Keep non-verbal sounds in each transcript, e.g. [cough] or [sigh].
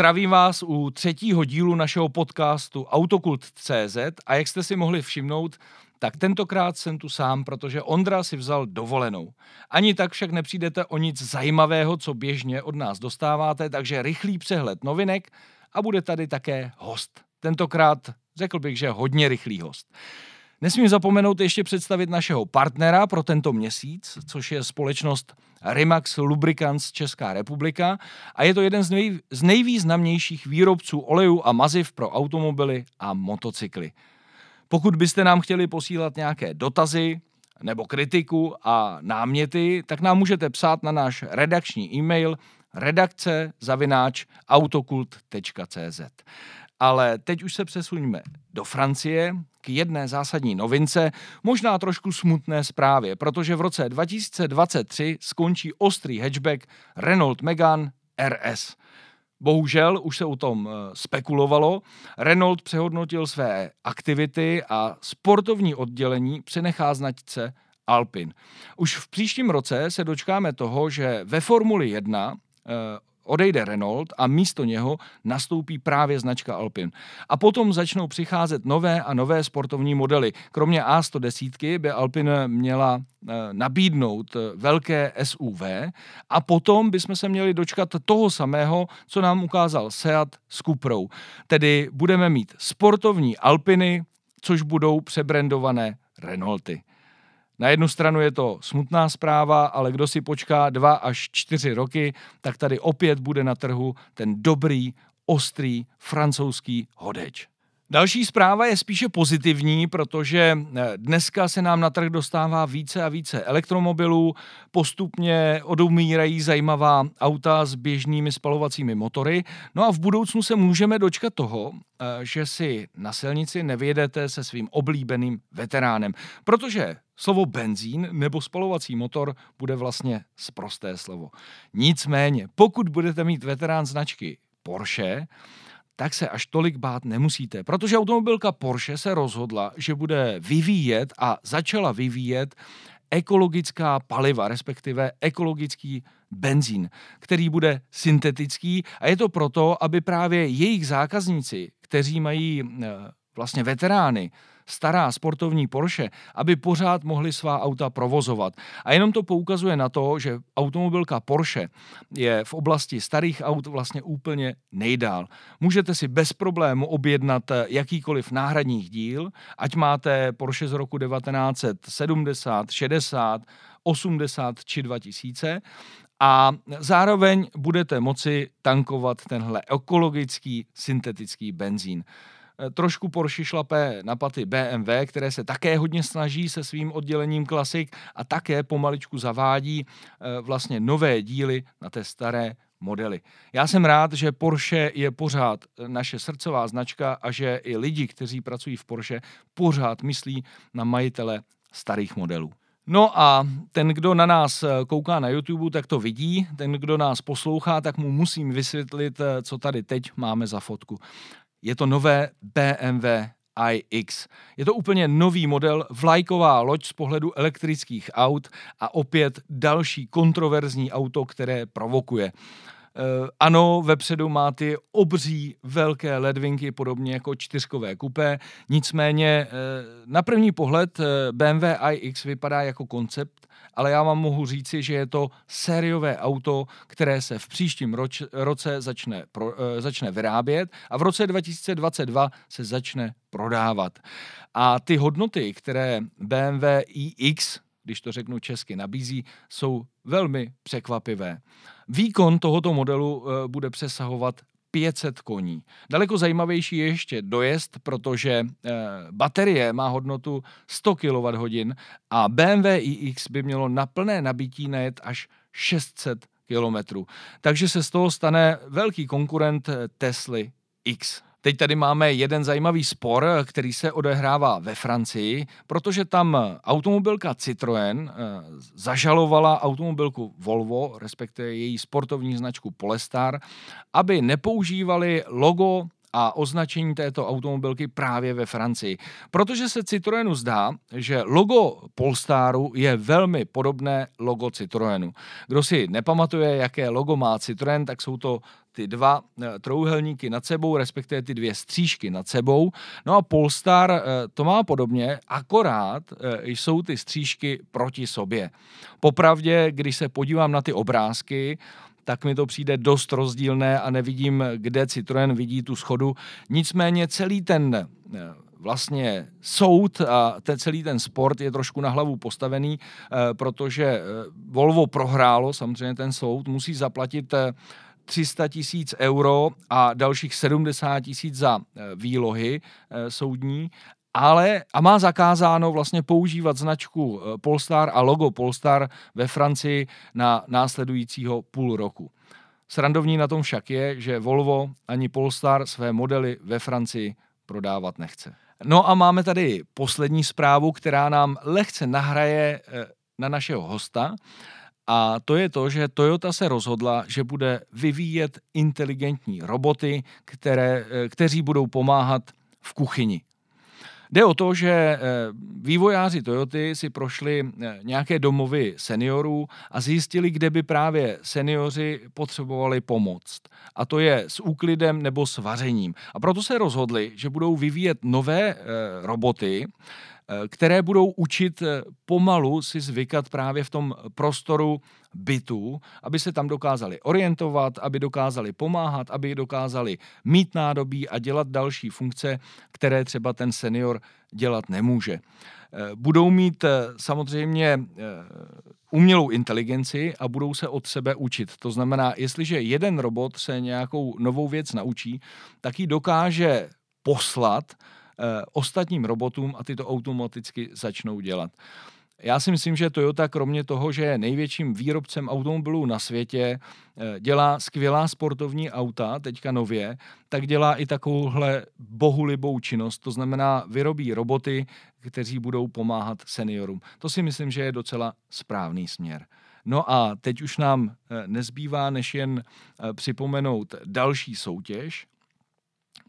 Zdravím vás u třetího dílu našeho podcastu Autokult.cz a jak jste si mohli všimnout, tak tentokrát jsem tu sám, protože Ondra si vzal dovolenou. Ani tak však nepřijdete o nic zajímavého, co běžně od nás dostáváte, takže rychlý přehled novinek a bude tady také host. Tentokrát řekl bych, že hodně rychlý host. Nesmím zapomenout ještě představit našeho partnera pro tento měsíc, což je společnost Rimax Lubricants Česká republika a je to jeden z, nej, z nejvýznamnějších výrobců olejů a maziv pro automobily a motocykly. Pokud byste nám chtěli posílat nějaké dotazy nebo kritiku a náměty, tak nám můžete psát na náš redakční e-mail redakce zavináč autokult.cz. Ale teď už se přesuňme do Francie k jedné zásadní novince, možná trošku smutné zprávě, protože v roce 2023 skončí ostrý hatchback Renault Megane RS. Bohužel už se o tom eh, spekulovalo. Renault přehodnotil své aktivity a sportovní oddělení přenechá značce Alpin. Už v příštím roce se dočkáme toho, že ve Formuli 1 odejde Renault a místo něho nastoupí právě značka Alpin. A potom začnou přicházet nové a nové sportovní modely. Kromě A110 by Alpin měla eh, nabídnout eh, velké SUV a potom bychom se měli dočkat toho samého, co nám ukázal Seat s Cuprou. Tedy budeme mít sportovní Alpiny, což budou přebrandované Renaulty. Na jednu stranu je to smutná zpráva, ale kdo si počká dva až čtyři roky, tak tady opět bude na trhu ten dobrý, ostrý francouzský hodeč. Další zpráva je spíše pozitivní, protože eh, dneska se nám na trh dostává více a více elektromobilů, postupně odumírají zajímavá auta s běžnými spalovacími motory, no a v budoucnu se můžeme dočkat toho, eh, že si na silnici nevědete se svým oblíbeným veteránem, protože slovo benzín nebo spalovací motor bude vlastně sprosté slovo. Nicméně, pokud budete mít veterán značky Porsche, tak se až tolik bát nemusíte, protože automobilka Porsche se rozhodla, že bude vyvíjet a začala vyvíjet ekologická paliva, respektive ekologický benzín, který bude syntetický. A je to proto, aby právě jejich zákazníci, kteří mají eh, vlastně veterány, stará sportovní Porsche, aby pořád mohli svá auta provozovat. A jenom to poukazuje na to, že automobilka Porsche je v oblasti starých aut vlastně úplně nejdál. Můžete si bez problému objednat eh, jakýkoliv náhradní díl, ať máte Porsche z roku 1970, 60, 80 či 2000 a zároveň budete moci tankovat tenhle ekologický syntetický benzín. Eh, trošku Porsche šlape na paty BMW, které se také hodně snaží se svým oddělením klasik a také pomaličku zavádí eh, vlastně nové díly na té staré modely. Já jsem rád, že Porsche je pořád eh, naše srdcová značka a že i lidi, kteří pracují v Porsche, pořád myslí na majitele starých modelů. No a ten, kdo na nás kouká na YouTube, tak to vidí. Ten, kdo nás poslouchá, tak mu musím vysvětlit, co tady teď máme za fotku je to nové BMW iX. Je to úplně nový model, vlajková loď z pohledu elektrických aut a opět další kontroverzní auto, které provokuje. Uh, ano, vepředu má ty obří velké ledvinky, podobně jako čtyřkové kupé, nicméně uh, na první pohled uh, BMW iX vypadá jako koncept, ale já vám mohu říci, že je to sériové auto, které se v příštím roč, roce začne, pro, začne vyrábět a v roce 2022 se začne prodávat. A ty hodnoty, které BMW iX když to řeknu česky, nabízí, jsou velmi překvapivé. Výkon tohoto modelu eh, bude přesahovat 500 koní. Daleko zajímavější je ještě dojezd, protože e, baterie má hodnotu 100 kWh a BMW iX by mělo na plné nabití najet až 600 km. Takže se z toho stane velký konkurent eh, Tesly X. Teď tady máme jeden zajímavý spor, který se odehrává ve Francii, protože tam automobilka Citroën eh, zažalovala automobilku Volvo, respektive její sportovní značku Polestar, aby nepoužívali logo a označení této automobilky právě ve Francii. Protože se Citroenu zdá, že logo Polestaru je velmi podobné logo Citroenu. Kdo si nepamatuje, jaké logo má Citroen, tak jsou to ty dva eh, trouhelníky nad sebou, respektive ty dvě střížky nad sebou. No a Polestar eh, to má podobně, akorát eh, jsou ty střížky proti sobě. Popravdě, když se podívám na ty obrázky, tak mi to přijde dost rozdílné a nevidím, kde Citroen vidí tu schodu. Nicméně celý ten vlastně soud a ten celý ten sport je trošku na hlavu postavený, protože Volvo prohrálo samozřejmě ten soud, musí zaplatit 300 tisíc euro a dalších 70 tisíc za eh, výlohy eh, soudní, ale a má zakázáno vlastně používat značku eh, Polestar a logo Polestar ve Francii na následujícího půl roku. Srandovní na tom však je, že Volvo ani Polestar své modely ve Francii prodávat nechce. No a máme tady poslední zprávu, která nám lehce nahraje na našeho hosta. A to je to, že Toyota se rozhodla, že bude vyvíjet inteligentní roboty, které, eh, kteří budou pomáhat v kuchyni. Jde o to, že eh, vývojáři Toyoty si prošli eh, nějaké domovy seniorů a zjistili, kde by právě seniori potřebovali pomoct. A to je s úklidem nebo s vařením. A proto se rozhodli, že budou vyvíjet nové roboty, které budou učit eh, pomalu si zvykat právě v tom prostoru bytu, aby se tam dokázali orientovat, aby dokázali pomáhat, aby dokázali mít nádobí a dělat další funkce, které třeba ten senior dělat nemůže. Eh, budou mít samozřejmě umělou inteligenci a budou se od sebe učit. To znamená, jestliže jeden robot se nějakou novou věc naučí, tak ji dokáže poslat Eh, ostatním robotům a ty to automaticky začnou dělat. Já si myslím, že Toyota kromě toho, že je největším výrobcem automobilů na světě, eh, dělá skvělá sportovní auta, teďka nově, tak dělá i takovouhle bohulibou činnost, to znamená vyrobí roboty, kteří budou pomáhat seniorům. To si myslím, že je docela správný směr. No a teď už nám eh, nezbývá, než jen připomenout další soutěž,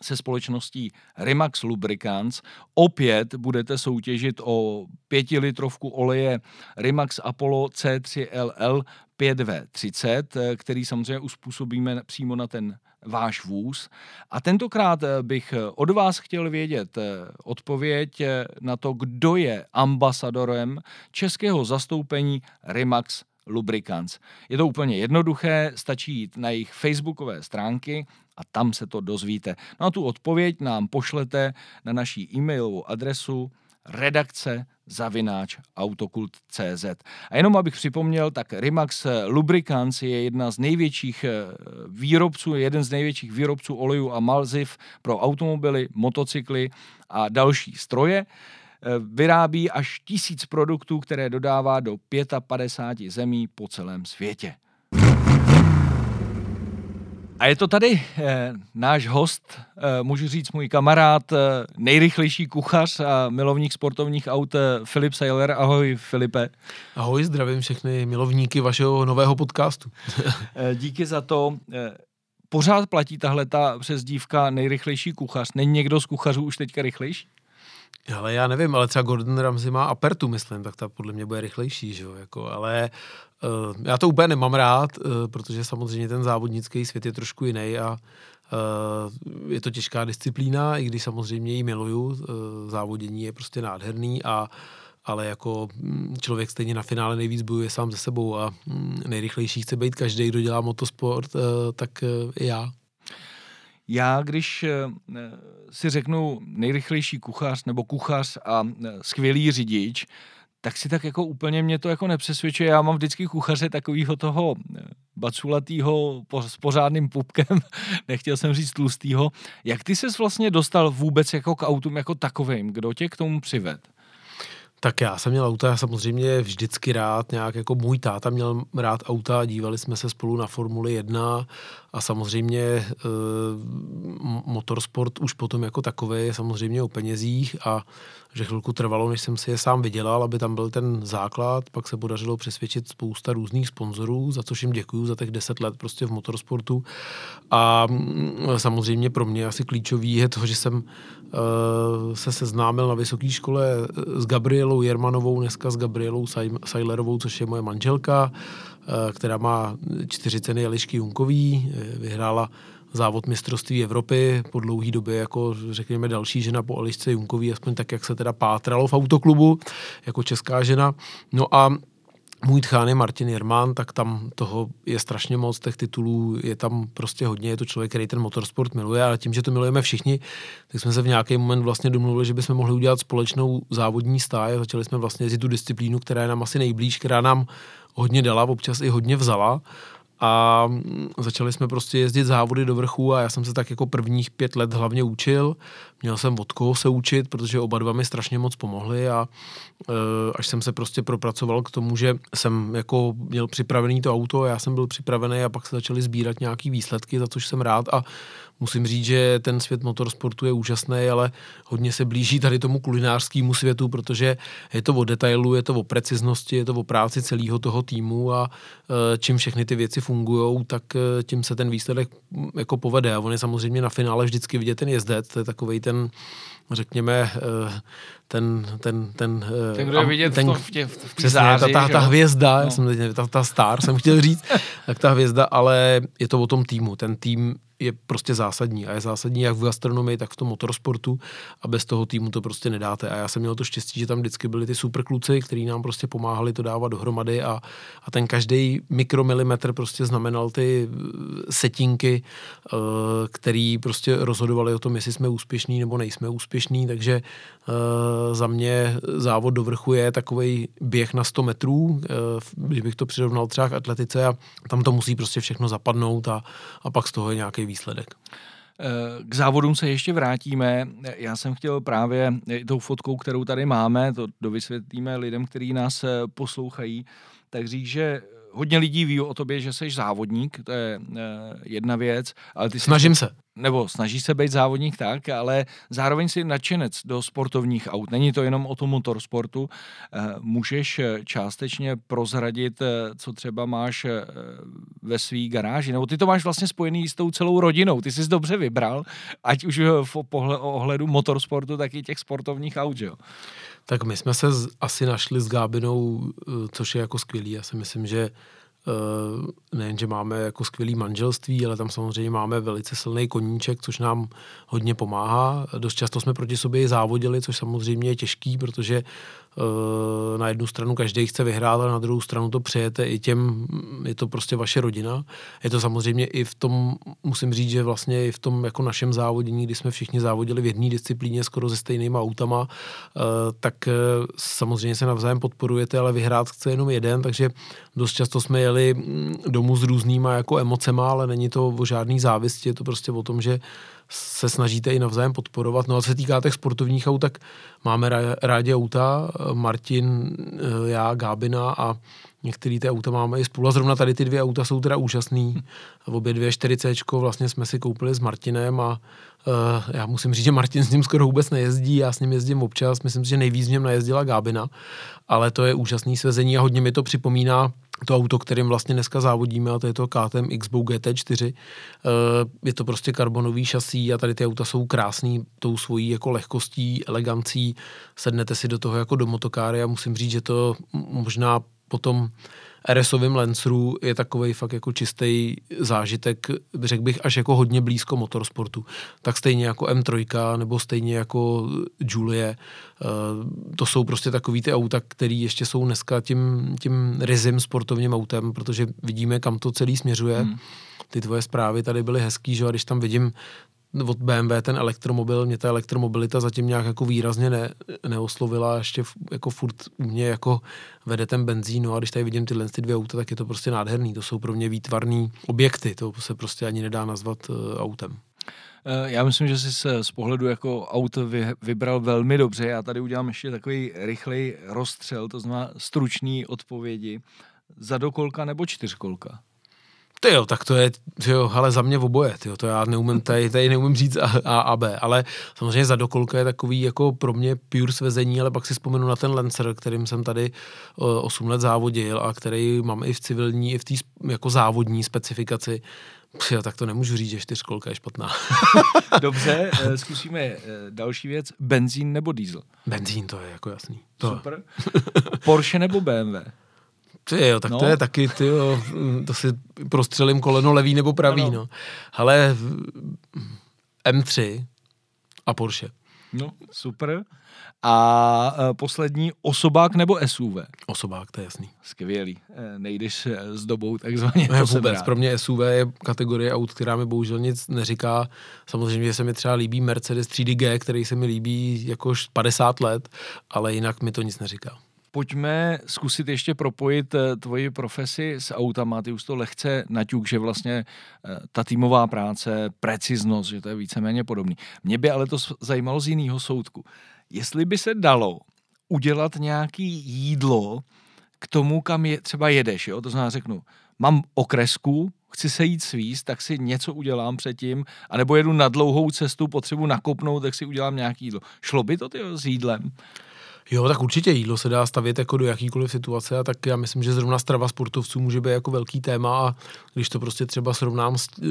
se společností Remax Lubricants. Opět budete soutěžit o pětilitrovku oleje Remax Apollo C3LL 5V30, který samozřejmě uspůsobíme přímo na ten váš vůz. A tentokrát bych od vás chtěl vědět odpověď na to, kdo je ambasadorem českého zastoupení Remax Lubricants. Je to úplně jednoduché, stačí jít na jejich facebookové stránky a tam se to dozvíte. No a tu odpověď nám pošlete na naší e-mailovou adresu redakce zavináč autokult.cz. A jenom abych připomněl, tak Rimax Lubricants je jedna z největších eh, výrobců, jeden z největších výrobců olejů a malziv pro automobily, motocykly a další stroje. Eh, vyrábí až tisíc produktů, které dodává do 55 zemí po celém světě. A je to tady eh, náš host, eh, můžu říct můj kamarád, eh, nejrychlejší kuchař a milovník sportovních aut eh, Filip Seiler. Ahoj Filipe. Ahoj, zdravím všechny milovníky vašeho nového podcastu. [laughs] eh, díky za to. Eh, pořád platí tahle ta přezdívka nejrychlejší kuchař. Není někdo z kuchařů už teďka rychlejší? Ale já nevím, ale třeba Gordon Ramsay má Apertu, myslím, tak ta podle mě bude rychlejší, že jo, jako, ale uh, já to úplně nemám rád, uh, protože samozřejmě ten závodnický svět je trošku jiný a uh, je to těžká disciplína, i když samozřejmě ji miluju, uh, závodění je prostě nádherný a ale jako mm, člověk stejně na finále nejvíc bojuje sám ze sebou a mm, nejrychlejší chce být každý, kdo dělá motosport, tak i já. Já, když eh, si řeknu nejrychlejší kuchař nebo kuchař a eh, skvělý řidič, tak si tak jako úplně mě to jako nepřesvědčuje. Já mám vždycky kuchaře takového toho eh, baculatýho s pořádným pupkem, [laughs] nechtěl jsem říct tlustýho. Jak ty ses vlastně dostal vůbec jako k autům jako takovým? Kdo tě k tomu přived? Tak já jsem měl auta samozřejmě vždycky rád, nějak jako můj táta měl rád auta, dívali jsme se spolu na Formuli 1 a samozřejmě e, motorsport už potom jako takový je samozřejmě o penězích a že chvilku trvalo, než jsem si je sám vydělal, aby tam byl ten základ, pak se podařilo přesvědčit spousta různých sponzorů, za což jim děkuju za těch deset let prostě v motorsportu. A mm, samozřejmě pro mě asi klíčový je to, že jsem uh, se seznámil na vysoké škole s Gabrielou Jermanovou, dneska s Gabrielou Sajlerovou, což je moje manželka, uh, která má čtyři ceny Elišky Junkový, vyhrála závod mistrovství Evropy po dlouhý době jako řekněme další žena po Elišce Junkový, aspoň tak, jak se teda pátralo v autoklubu jako česká žena. No a můj tchán je Martin Jerman, tak tam toho je strašně moc, těch titulů je tam prostě hodně, je to člověk, který ten motorsport miluje, ale tím, že to milujeme všichni, tak jsme se v nějaký moment vlastně domluvili, že bychom mohli udělat společnou závodní stáje. Začali jsme vlastně jezdit tu disciplínu, která je nám asi nejblíž, která nám hodně dala, občas i hodně vzala a začali jsme prostě jezdit závody do vrchu a já jsem se tak jako prvních pět let hlavně učil. Měl jsem od koho se učit, protože oba dva mi strašně moc pomohli a e, až jsem se prostě propracoval k tomu, že jsem jako měl připravený to auto, já jsem byl připravený a pak se začaly sbírat nějaký výsledky, za což jsem rád a musím říct, že ten svět motorsportu je úžasný, ale hodně se blíží tady tomu kulinářskému světu, protože je to o detailu, je to o preciznosti, je to o práci celého toho týmu a e, čím všechny ty věci fungují, tak e, tím se ten výsledek jako povede. A on je samozřejmě na finále vždycky vidět ten jezdec, to je takový ten řekněme, e, ten, ten, ten, ten kdo je vidět ten, v, tom, v, tě, v přesně, záři, ta, ta, ta hvězda, no. já jsem teď, ta, ta star jsem chtěl říct, [laughs] tak ta hvězda, ale je to o tom týmu. Ten tým je prostě zásadní a je zásadní jak v gastronomii, tak v tom motorsportu a bez toho týmu to prostě nedáte. A já jsem měl to štěstí, že tam vždycky byli ty super kluci, kteří nám prostě pomáhali to dávat dohromady a, a ten každý mikromilimetr prostě znamenal ty eh, setinky, eh, který prostě rozhodovali o tom, jestli jsme úspěšní nebo nejsme úspěšní, takže eh, za mě závod do vrchu je takový běh na 100 metrů, když bych to přirovnal třeba k atletice a tam to musí prostě všechno zapadnout a, a pak z toho je nějaký výsledek. Eh, k závodům se ještě vrátíme. Já jsem chtěl právě tou fotkou, kterou tady máme, to dovysvětlíme lidem, kteří nás eh, poslouchají, tak říct, že hodně lidí ví o tobě, že jsi závodník, to je uh, jedna věc. Ale ty Snažím se. Nebo snažíš se být závodník tak, ale zároveň si nadšenec do sportovních aut. Není to jenom o tom motorsportu. Uh, můžeš eh, částečně prozradit, uh, co třeba máš uh, ve své garáži, nebo ty to máš vlastně spojený s tou celou rodinou. Ty jsi dobře vybral, ať už v ohledu motorsportu, tak i těch sportovních aut, jo? Tak my jsme se asi našli s Gábinou, eh, což je jako skvělý. Já si myslím, že uh, nejen, že máme jako skvělý manželství, ale tam samozřejmě máme velice silný koníček, což nám hodně pomáhá. Dost často jsme proti sobě závodili, což samozřejmě je těžký, protože Eh, na jednu stranu každý chce vyhrát, ale na druhou stranu to přejete i těm, je to prostě vaše rodina. Je to samozřejmě i v tom, musím říct, že vlastně i v tom jako našem závodění, kdy jsme všichni závodili v jedné disciplíně skoro se stejnýma autama, eh, tak eh, samozřejmě se navzájem podporujete, ale vyhrát chce jenom jeden, takže dost často jsme jeli mm, domů s různýma jako emocema, ale není to o žádný závisti, je to prostě o tom, že se snažíte i navzájem podporovat. No a co se týká těch sportovních aut, tak máme rádi auta, Martin, eh, já, Gábina a některé ty auta máme i spolu. A zrovna tady ty dvě auta jsou teda úžasný. V obě dvě 40 vlastně jsme si koupili s Martinem a uh, já musím říct, že Martin s ním skoro vůbec nejezdí, já s ním jezdím občas, myslím si, že nejvíc v něm najezdila Gábina, ale to je úžasný svezení a hodně mi to připomíná to auto, kterým vlastně dneska závodíme, a to je to KTM Xbow GT4. Eh, je to prostě karbonový šasí a tady ty auta jsou krásný tou svojí jako lehkostí, elegancí. Sednete si do toho jako do motokáry a musím říct, že to možná potom RSovým Lanceru je takový fakt jako čistý zážitek, řekl bych, až jako hodně blízko motorsportu. Tak stejně jako M3 nebo stejně jako Julie. Eh, to jsou prostě takový ty auta, které ještě jsou dneska tím, tím rizim sportovním autem, protože vidíme, kam to celý směřuje. Hmm. Ty tvoje zprávy tady byly hezký, že a když tam vidím od BMW ten elektromobil, mě ta elektromobilita zatím nějak jako výrazně ne, neoslovila, ještě jako furt mě jako vede ten benzín, no a když tady vidím tyhle ty dvě auta, tak je to prostě nádherný, to jsou pro mě výtvarný objekty, to se prostě ani nedá nazvat uh, autem. Eh, já myslím, že jsi se z pohledu jako aut vybral velmi dobře. Já tady udělám ještě takový rychlej rozstřel, to znamená stručný odpovědi. Zadokolka nebo čtyřkolka? Ty jo, tak to je, jo, ale za mě v oboje, tyjo, to já neumím, tady, tady neumím říct A, A a B, ale samozřejmě za dokolka je takový jako pro mě pure svezení, ale pak si vzpomenu na ten Lancer, kterým jsem tady uh, 8 let závodil a který mám i v civilní, i v té jako závodní specifikaci, Jo, tak to nemůžu říct, že čtyřkolka je špatná. [laughs] Dobře, eh, zkusíme eh, další věc. Benzín nebo diesel? Benzín, to je jako jasný. To. Super. Porsche nebo BMW? Ty jo, tak no. to je taky, ty jo, to si prostřelím koleno levý nebo pravý, ano. no. Ale M3 a Porsche. No, super. A e, poslední, osobák nebo SUV? Osobák, to je jasný. Skvělý. E, nejdeš e, s dobou takzvaně. Ne, vůbec. Pro mě SUV je kategorie aut, která mi bohužel nic neříká. Samozřejmě, že se mi třeba líbí Mercedes 3D který se mi líbí jako 50 let, ale jinak mi to nic neříká. Pojďme zkusit ještě propojit tvoji profesi s autama. Ty už to lehce naťuk, že vlastně ta týmová práce, preciznost, že to je víceméně podobný. Mě by ale to zajímalo z jiného soudku jestli by se dalo udělat nějaký jídlo k tomu, kam je, třeba jedeš, jo? to znamená řeknu, mám okresku, chci se jít svíst, tak si něco udělám předtím, anebo jedu na dlouhou cestu, potřebuji nakopnout, tak si udělám nějaký jídlo. Šlo by to tyjo, s jídlem? Jo, tak určitě jídlo se dá stavět jako do jakýkoliv situace a tak já myslím, že zrovna strava sportovců může být jako velký téma a když to prostě třeba srovnám s, eh,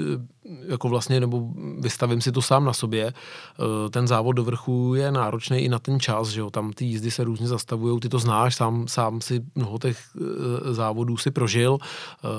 jako vlastně, nebo vystavím si to sám na sobě, eh, ten závod do vrchu je náročný i na ten čas, že jo, tam ty jízdy se různě zastavují, ty to znáš, sám, sám si mnoho těch eh, závodů si prožil,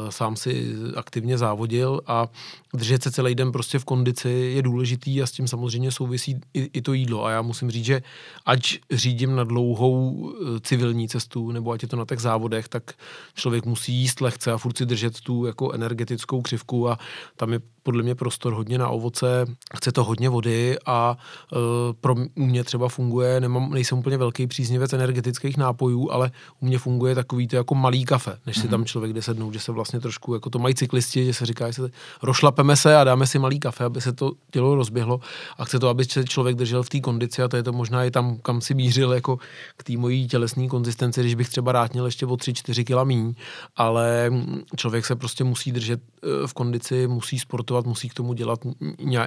sám si aktivně závodil a držet se celý den prostě v kondici je důležitý a s tím samozřejmě souvisí i, i to jídlo a já musím říct, že ať řídím na dlouho dlouhou eh, civilní cestu, nebo ať je to na těch závodech, tak člověk musí jíst lehce a furt si držet tu jako energetickou křivku a tam je podle mě prostor hodně na ovoce, chce to hodně vody a uh, pro mě třeba funguje, nemám, nejsem úplně velký příznivec energetických nápojů, ale u mě funguje takový to jako malý kafe, než si mm-hmm. tam člověk jde sednout, že se vlastně trošku, jako to mají cyklisti, že se říká, že se rošlapeme se a dáme si malý kafe, aby se to tělo rozběhlo a chce to, aby se člověk držel v té kondici a to je to možná i tam, kam si mířil jako k té mojí tělesné konzistenci, když bych třeba rád měl ještě o 3-4 kg míň, ale člověk se prostě musí držet eh, v kondici, musí sportovat, musí k tomu dělat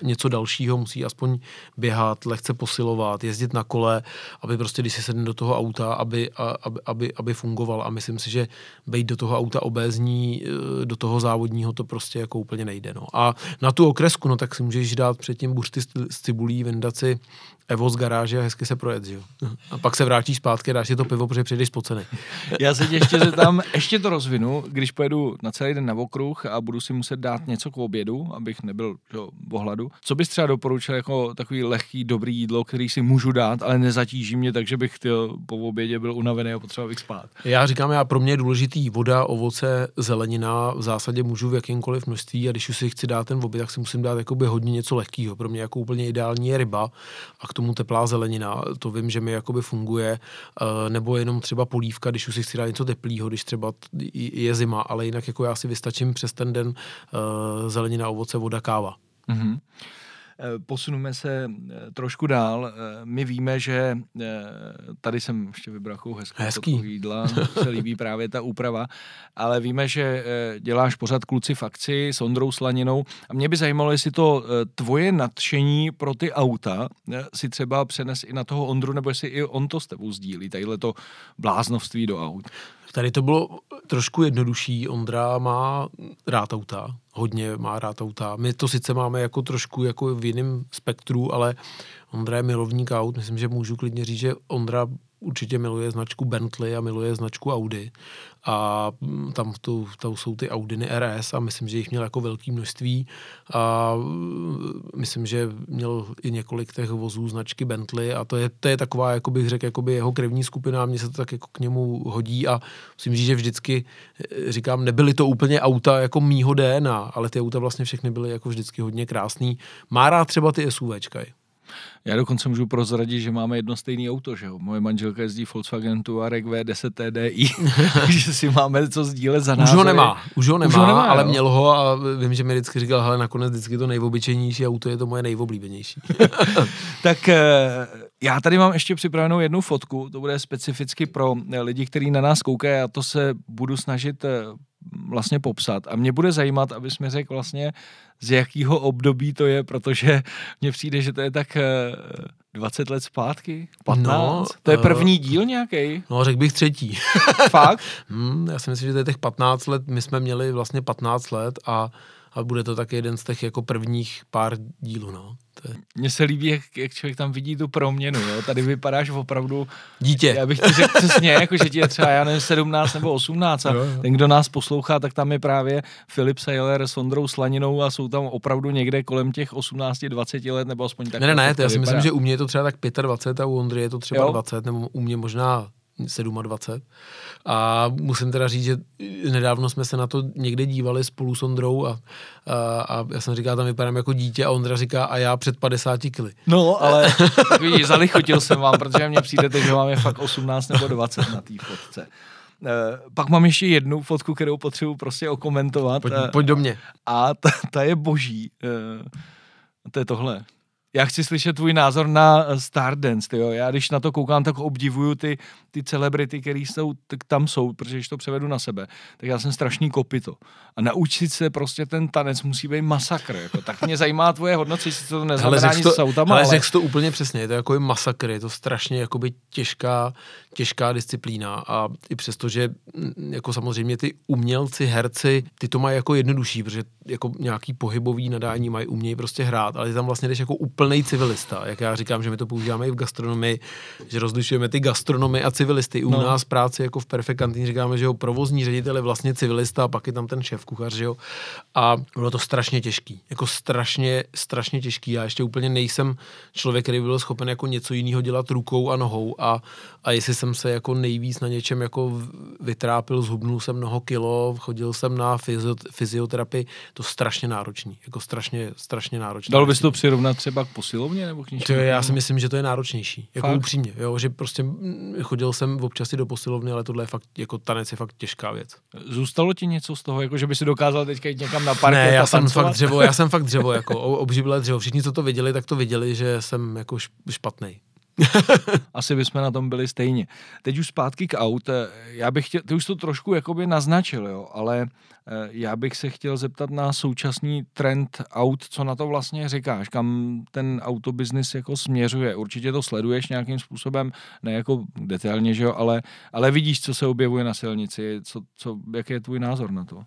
něco dalšího, musí aspoň běhat, lehce posilovat, jezdit na kole, aby prostě, když se sedne do toho auta, aby, aby, aby, aby fungoval. A myslím si, že být do toho auta obézní, eh, do toho závodního, to prostě jako úplně nejde. No. A na tu okresku, no tak si můžeš dát předtím buřty s cibulí, vyndat si Evo z garáže a hezky se projet, jo. A pak se vrátíš zpátky a dáš si to pivo, protože přijdeš spocený. Já se tě ještě tam ještě to rozvinu, když pojedu na celý den na okruh a budu si muset dát něco k obědu, abych nebyl jo, v ohladu. Co bys třeba doporučil jako takový lehký, dobrý jídlo, který si můžu dát, ale nezatíží mě, takže bych tyjo, po obědě byl unavený a potřeboval bych spát. Já říkám, já pro mě je důležitý voda, ovoce, zelenina, v zásadě můžu v jakýmkoliv množství a když už si chci dát ten oběd, tak si musím dát jakoby hodně něco lehkého. Pro mě jako úplně ideální je ryba a tomu teplá zelenina, to vím, že mi jakoby funguje, eh, nebo jenom třeba polívka, když už si chci dát něco teplého, když třeba je zima, ale jinak jako já si vystačím přes ten den eh, zelenina, ovoce, voda, káva. Mm-hmm. Eh, posuneme se eh, trošku dál. Eh, my víme, že tady jsem ještě vybral hezkou Hezký. jídla, se líbí právě ta úprava, ale víme, že děláš pořád kluci v akci s Ondrou Slaninou a mě by zajímalo, jestli to tvoje nadšení pro ty auta si třeba přenes i na toho Ondru, nebo jestli i on to s tebou sdílí, tadyhle to bláznovství do aut. Tady to bylo trošku jednodušší. Ondra má rád auta, hodně má rád auta. My to sice máme jako trošku jako v jiném spektru, ale Ondra je milovník aut. Myslím, že můžu klidně říct, že Ondra určitě miluje značku Bentley a miluje značku Audi a tam to, to jsou ty Audiny RS a myslím, že jich měl jako velké množství a mm, myslím, že měl i několik těch vozů značky Bentley a to je, to je taková, jako bych řekl, jakoby jeho krevní skupina a mně se to tak jako k němu hodí a musím říct, že vždycky eh, říkám, nebyly to úplně auta jako mýho DNA, ale ty auta vlastně všechny byly jako vždycky hodně krásný. Má rád třeba ty SUVčka. Já dokonce můžu prozradit, že máme jedno stejné auto, že jo. Moje manželka jezdí Volkswagen Touareg V10 TDI, [laughs] takže si máme co sdílet za názory. Už ho nemá, už ho nemá, už ho nemá ale jo. měl ho a vím, že mi vždycky říkal, hele, nakonec vždycky to nejobyčejnější auto je to moje nejoblíbenější. [laughs] [laughs] tak eh, já tady mám ještě připravenou jednu fotku, to bude specificky pro lidi, kteří na nás koukají a to se budu snažit eh, vlastně popsat. A mě bude zajímat, abys mi řekl vlastně, z jakého období to je, protože [laughs] mně přijde, že to je tak 20 let zpátky? 15? No, to je první díl nějaký? No, řekl bych třetí. [laughs] Fakt? hmm, já si myslím, že to je těch 15 let. My jsme měli vlastně 15 let a, a bude to tak jeden z těch jako prvních pár dílů, no. Mně se líbí, jak, jak člověk tam vidí tu proměnu. Jo? Tady vypadáš opravdu... Dítě. Já bych ti řekl přesně, jako, že ti je třeba, já nevím, 17 nebo 18 a jo, jo. ten, kdo nás poslouchá, tak tam je právě Filip Saylor s Ondrou Slaninou a jsou tam opravdu někde kolem těch 18-20 let, nebo aspoň tak. Ne, ne, ne, to já si vypadá. myslím, že u mě je to třeba tak 25 a u Ondry je to třeba jo? 20, nebo u mě možná 27. A musím teda říct, že nedávno jsme se na to někde dívali spolu s Ondrou a, a, a já jsem říkal, tam vypadám jako dítě a Ondra říká, a já před 50 kily. No, ale [laughs] víš, zalichotil jsem vám, protože mně přijdete, že vám je fakt 18 nebo 20 na té fotce. Uh, pak mám ještě jednu fotku, kterou potřebuji prostě okomentovat. Pojď, pojď do mě. A ta, ta je boží. Uh, to je tohle já chci slyšet tvůj názor na eh, Stardance, jo. Já když na to koukám, tak obdivuju ty, ty celebrity, které jsou, tak tam jsou, protože když to převedu na sebe, tak já jsem strašný kopito. A naučit se prostě ten tanec musí být masakr. Jako. Tak mě zajímá tvoje hodnoty, jestli to neznamená nic to, s autama, ale... ale... to úplně přesně, je to jako je masakr, je to strašně jakoby těžká, těžká disciplína a i přesto, že mm, jako samozřejmě ty umělci, herci, ty to mají jako jednodušší, protože jako nějaký pohybový nadání mají umějí prostě hrát, ale ty tam vlastně jdeš jako úplný civilista, jak já říkám, že my to používáme i v gastronomii, že rozlišujeme ty gastronomy a civilisty. U no. nás práci jako v Perfect Canteen říkáme, že jo, provozní ředitel je vlastně civilista a pak je tam ten šéf kuchař, že jo. A bylo to strašně těžký, jako strašně, strašně těžký. Já ještě úplně nejsem člověk, který byl schopen jako něco jiného dělat rukou a nohou a, a jestli jsem se jako nejvíc na něčem jako vytrápil, zhubnul jsem mnoho kilo, chodil jsem na fyzioterapii, to strašně náročný, jako strašně, strašně náročný. Dal bys to přirovnat třeba k posilovně nebo k něčemu? Já si myslím, že to je náročnější, jako fakt? upřímně, jo, že prostě chodil jsem občas i do posilovny, ale tohle je fakt, jako tanec je fakt těžká věc. Zůstalo ti něco z toho, jako že by si dokázal teďka jít někam na park? Ne, já jsem fakt dřevo, já jsem fakt dřevo, [laughs] jako obživilé dřevo. Všichni, co to viděli, tak to viděli, že jsem jako špatný. [laughs] Asi bychom na tom byli stejně. Teď už zpátky k aut. Já bych chtěl, ty už to trošku jakoby naznačil, jo, ale eh, já bych se chtěl zeptat na současný trend aut, co na to vlastně říkáš, kam ten autobiznis jako směřuje. Určitě to sleduješ nějakým způsobem, ne jako detailně, že jo, ale, ale vidíš, co se objevuje na silnici, co, co, jaký je tvůj názor na to?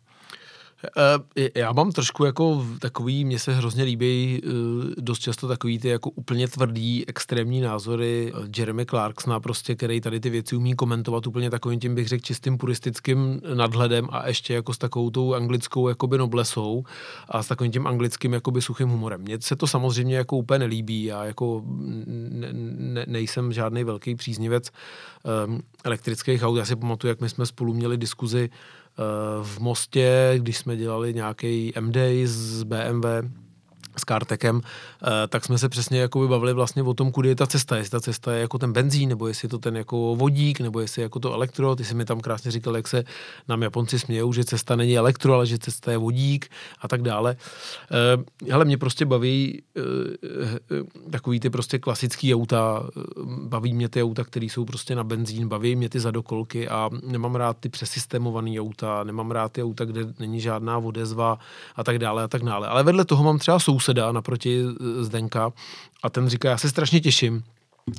Eh, já mám trošku jako takový, mně se hrozně líbí eh, dost často takový ty jako úplně tvrdý extrémní názory eh, Jeremy Clarksona prostě, který tady ty věci umí komentovat úplně takovým tím, bych řekl, čistým puristickým nadhledem a ještě jako s takovou tou anglickou jakoby noblesou a s takovým tím anglickým jakoby suchým humorem. Mně se to samozřejmě jako úplně nelíbí, já jako ne, ne, nejsem žádný velký příznivec um, elektrických aut. Já si pamatuju, jak my jsme spolu měli diskuzi v Mostě, když jsme dělali nějaký MD z BMW, s Kartekem, eh, tak jsme se přesně jako bavili vlastně o tom, kudy je ta cesta. Jestli ta cesta je jako ten benzín, nebo jestli je to ten jako vodík, nebo jestli je jako to elektro. Ty jsi mi tam krásně říkal, jak se nám Japonci smějou, že cesta není elektro, ale že cesta je vodík a tak dále. Eh, hele, mě prostě baví eh, takový ty prostě klasický auta, baví mě ty auta, které jsou prostě na benzín, baví mě ty zadokolky a nemám rád ty přesystémované auta, nemám rád ty auta, kde není žádná odezva a tak dále a tak dále. Ale vedle toho mám třeba soused souseda naproti Zdenka. A ten říká, já se strašně těším,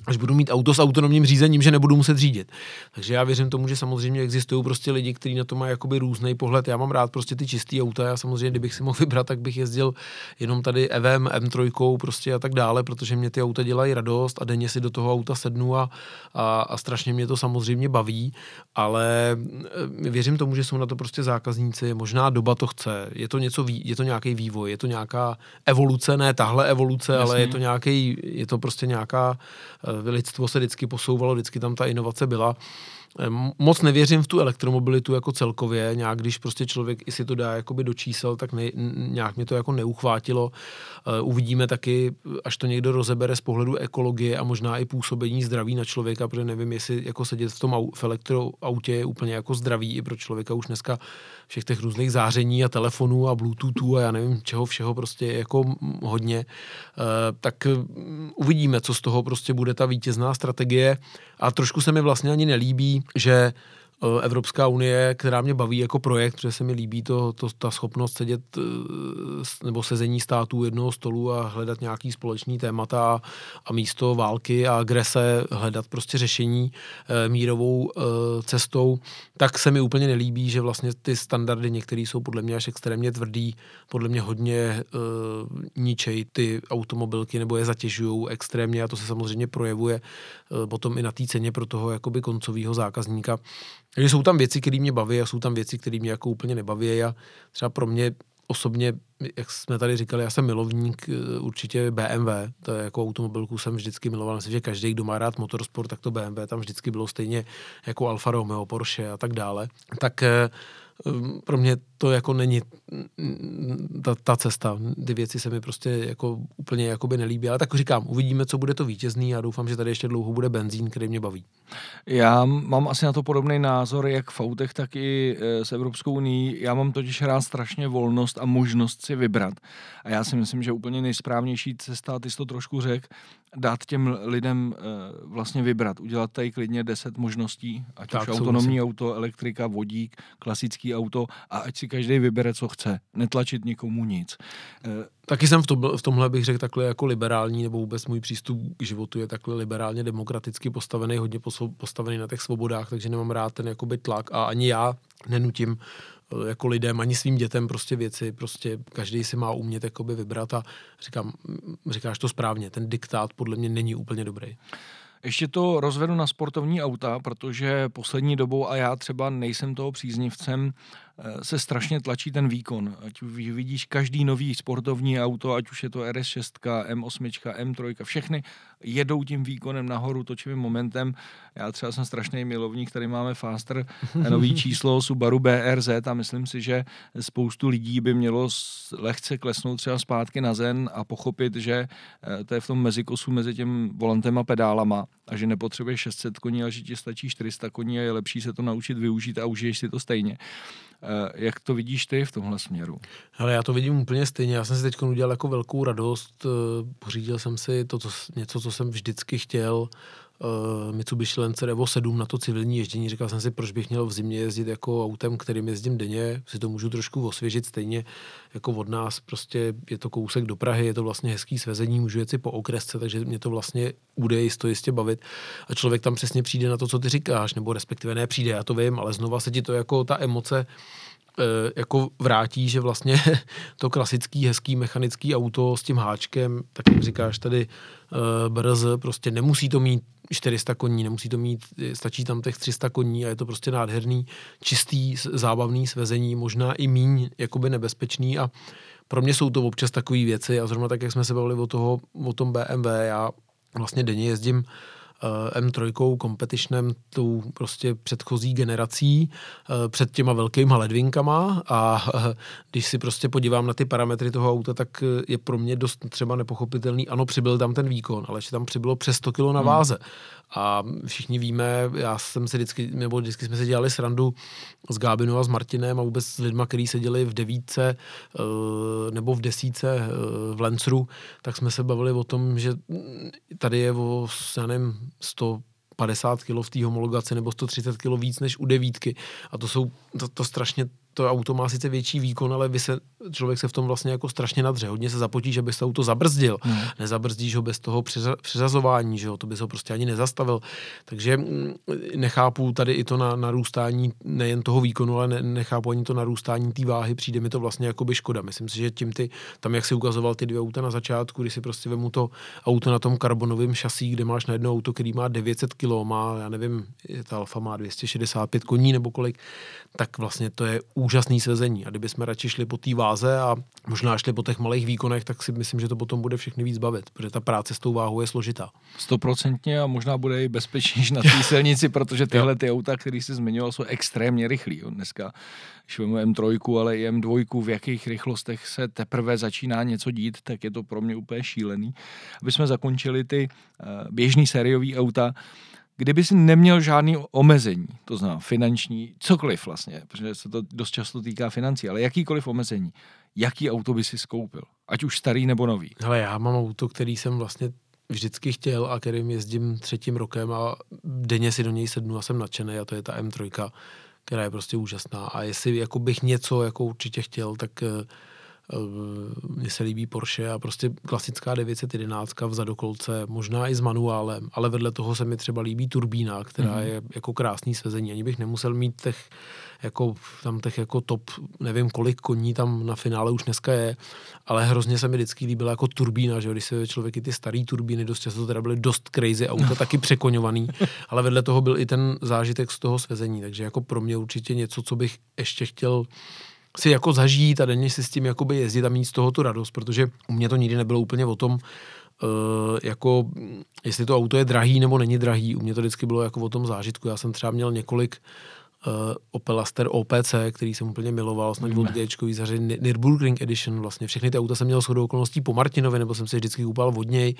až budu mít auto s autonomním řízením, že nebudu muset řídit. Takže já věřím tomu, že samozřejmě existují prostě lidi, kteří na to mají jakoby různý pohled. Já mám rád prostě ty čistý auta. Já samozřejmě, kdybych si mohl vybrat, tak bych jezdil jenom tady EVM, M3 prostě a tak dále, protože mě ty auta dělají radost a denně si do toho auta sednu a, a, a strašně mě to samozřejmě baví, ale eh, věřím tomu, že jsou na to prostě zákazníci. Možná doba to chce. Je to něco, je to nějaký vývoj, je to nějaká evoluce, ne tahle evoluce, Jasně. ale je to nějaký, je to prostě nějaká lidstvo se vždycky posouvalo, vždycky tam ta inovace byla. Moc nevěřím v tu elektromobilitu jako celkově, nějak když prostě člověk i si to dá jakoby do čísel, tak ne, nějak mě to jako neuchvátilo. Eh, uvidíme taky, až to někdo rozebere z pohledu ekologie a možná i působení zdraví na člověka, protože nevím, jestli jako sedět v tom v elektroautě je úplně jako zdravý i pro člověka už dneska všech těch různých záření a telefonů a bluetoothů a já nevím čeho všeho prostě jako hodně, eh, tak mm, uvidíme, co z toho prostě bude ta vítězná strategie. A trošku se mi vlastně ani nelíbí, že Evropská unie, která mě baví jako projekt, protože se mi líbí to, to, ta schopnost sedět eh, nebo sezení států jednoho stolu a hledat nějaký společný témata a místo války a agrese hledat prostě řešení eh, mírovou cestou, tak se mi úplně nelíbí, že vlastně ty standardy některé jsou podle mě až extrémně tvrdý, podle mě hodně ničej ty automobilky nebo je zatěžují extrémně a to se samozřejmě projevuje potom i na té ceně pro toho jakoby koncového zákazníka. Takže jsou tam věci, které mě baví a jsou tam věci, které mě jako úplně nebaví. A třeba pro mě osobně, jak jsme tady říkali, já jsem milovník eh, určitě BMW, to je jako automobilku jsem vždycky miloval, myslím, že každý, kdo má rád motorsport, tak to BMW tam vždycky bylo stejně jako Alfa Romeo, Porsche a tak dále. Tak eh, pro mě to jako není ta, ta cesta. Ty věci se mi prostě jako úplně jakoby nelíbí, ale tak říkám, uvidíme, co bude to vítězný a doufám, že tady ještě dlouho bude benzín, který mě baví. Já mám asi na to podobný názor, jak v autech, tak i e, s Evropskou unii. Já mám totiž rád strašně volnost a možnost si vybrat. A já si myslím, že úplně nejsprávnější cesta, ty jsi to trošku řekl, dát těm lidem e, vlastně vybrat. Udělat tady klidně 10 možností, ať tak, už autonomní auto, elektrika, vodík, klasický auto a ať si každý vybere, co chce. Netlačit nikomu nic. E, Taky jsem v, tom, v tomhle bych řekl takhle jako liberální, nebo vůbec můj přístup k životu je takhle liberálně demokraticky postavený, hodně postavený na těch svobodách, takže nemám rád ten jakoby tlak a ani já nenutím eh, jako lidem, ani svým dětem prostě věci, prostě každý si má umět jakoby vybrat a říkám, říkáš to správně, ten diktát podle mě není úplně dobrý. Ještě to rozvedu na sportovní auta, protože poslední dobou, a já třeba nejsem toho příznivcem, se strašně tlačí ten výkon. Ať vidíš každý nový sportovní auto, ať už je to RS6, M8, M3, všechny jedou tím výkonem nahoru, točivým momentem. Já třeba jsem strašný milovník, tady máme Faster, [laughs] nový číslo Subaru BRZ a myslím si, že spoustu lidí by mělo lehce klesnout třeba zpátky na zen a pochopit, že eh, to je v tom mezikosu mezi tím volantem a pedálama a že nepotřebuje 600 koní, ale že ti stačí 400 koní a je lepší se to naučit využít a užiješ si to stejně. Eh, jak to vidíš ty v tomhle směru? Ale já to vidím úplně stejně. Já jsem si teď udělal jako velkou radost. Eh, pořídil jsem si to, co, něco, co jsem vždycky chtěl uh, Mitsubishi Lancer Evo 7 na to civilní ježdění. Říkal jsem si, proč bych měl v zimě jezdit jako autem, kterým jezdím denně, si to můžu trošku osvěžit stejně jako od nás. Prostě je to kousek do Prahy, je to vlastně hezký svezení, můžu jet si po okresce, takže mě to vlastně bude jisto jistě bavit. A člověk tam přesně přijde na to, co ty říkáš, nebo respektive ne přijde, já to vím, ale znova se ti to jako ta emoce jako vrátí, že vlastně [laughs] to klasický, hezký mechanický auto s tím háčkem, tak jak říkáš tady uh, brz, prostě nemusí to mít 400 koní, nemusí to mít, stačí tam těch 300 koní a je to prostě nádherný, čistý, zábavný svezení, možná i míň jakoby nebezpečný a pro mě jsou to občas takové věci a zrovna tak, jak jsme se bavili o, toho, o tom BMW, já vlastně denně jezdím Eh, M3 competitionem, tou prostě předchozí generací, eh, před těma velkýma ledvinkama a eh, když si prostě podívám na ty parametry toho auta, tak je pro mě dost třeba nepochopitelný. Ano, přibyl tam ten výkon, ale že tam přibylo přes 100 kg na hmm. váze. Hmm. A všichni víme, já jsem si vždycky, nebo vždycky jsme si dělali srandu s Gábinu a s Martinem a vůbec s lidma, kteří seděli v devítce nebo v desíce v Lencru, tak jsme se bavili o tom, že tady je o, já nevím, 150 kg v té homologaci nebo 130 kg víc než u devítky. A to jsou to, to strašně to auto má sice větší výkon, ale vy se, člověk se v tom vlastně jako strašně nadře. Hodně se zapotí, aby se auto zabrzdil. Hmm. Nezabrzdíš ho bez toho přeřazování, že jo? to by se ho prostě ani nezastavil. Takže mm, nechápu tady i to na, narůstání nejen toho výkonu, ale ne, nechápu ani to narůstání té váhy. Přijde mi to vlastně jako by škoda. Myslím si, že tím ty, tam jak si ukazoval ty dvě auta na začátku, když si prostě vemu to auto na tom karbonovém šasí, kde máš na jedno auto, který má 900 kg, má, já nevím, ta Alfa má 265 koní nebo kolik, tak vlastně to je úžasný sezení. A kdybychom radši šli po té váze a možná šli po těch malých výkonech, tak si myslím, že to potom bude všechny víc bavit, protože ta práce s tou váhou je složitá. Stoprocentně a možná bude i bezpečnější na té [laughs] silnici, protože tyhle ty auta, které jsi zmiňoval, jsou extrémně rychlí. Dneska švemu M3, ale i M2, v jakých rychlostech se teprve začíná něco dít, tak je to pro mě úplně šílený. Aby jsme zakončili ty uh, běžný sériový auta, kdyby si neměl žádný omezení, to znamená finanční, cokoliv vlastně, protože se to dost často týká financí, ale jakýkoliv omezení, jaký auto by si skoupil? Ať už starý nebo nový. Hele, já mám auto, který jsem vlastně vždycky chtěl a kterým jezdím třetím rokem a denně si do něj sednu a jsem nadšený a to je ta M3, která je prostě úžasná. A jestli jako bych něco jako určitě chtěl, tak eh, mně se líbí Porsche a prostě klasická 911 v zadokolce, možná i s manuálem, ale vedle toho se mi třeba líbí turbína, která mm-hmm. je jako krásný svezení. Ani bych nemusel mít těch jako, tam těch jako top, nevím kolik koní tam na finále už dneska je, ale hrozně se mi vždycky líbila jako turbína, že když se člověk i ty staré turbíny, dost často teda byly dost crazy auta, taky překoňovaný, ale vedle toho byl i ten zážitek z toho svezení, takže jako pro mě určitě něco, co bych ještě chtěl si jako zažít a denně si s tím jakoby jezdit a mít z toho tu radost, protože u mě to nikdy nebylo úplně o tom, Uh, jako jestli to auto je drahý nebo není drahý. U mě to vždycky bylo jako o tom zážitku. Já jsem třeba měl několik uh, Opel Aster OPC, který jsem úplně miloval, snad od g zařadit Nürburgring Edition, vlastně všechny ty auta jsem měl shodou okolností po Martinovi, nebo jsem se vždycky koupal od něj.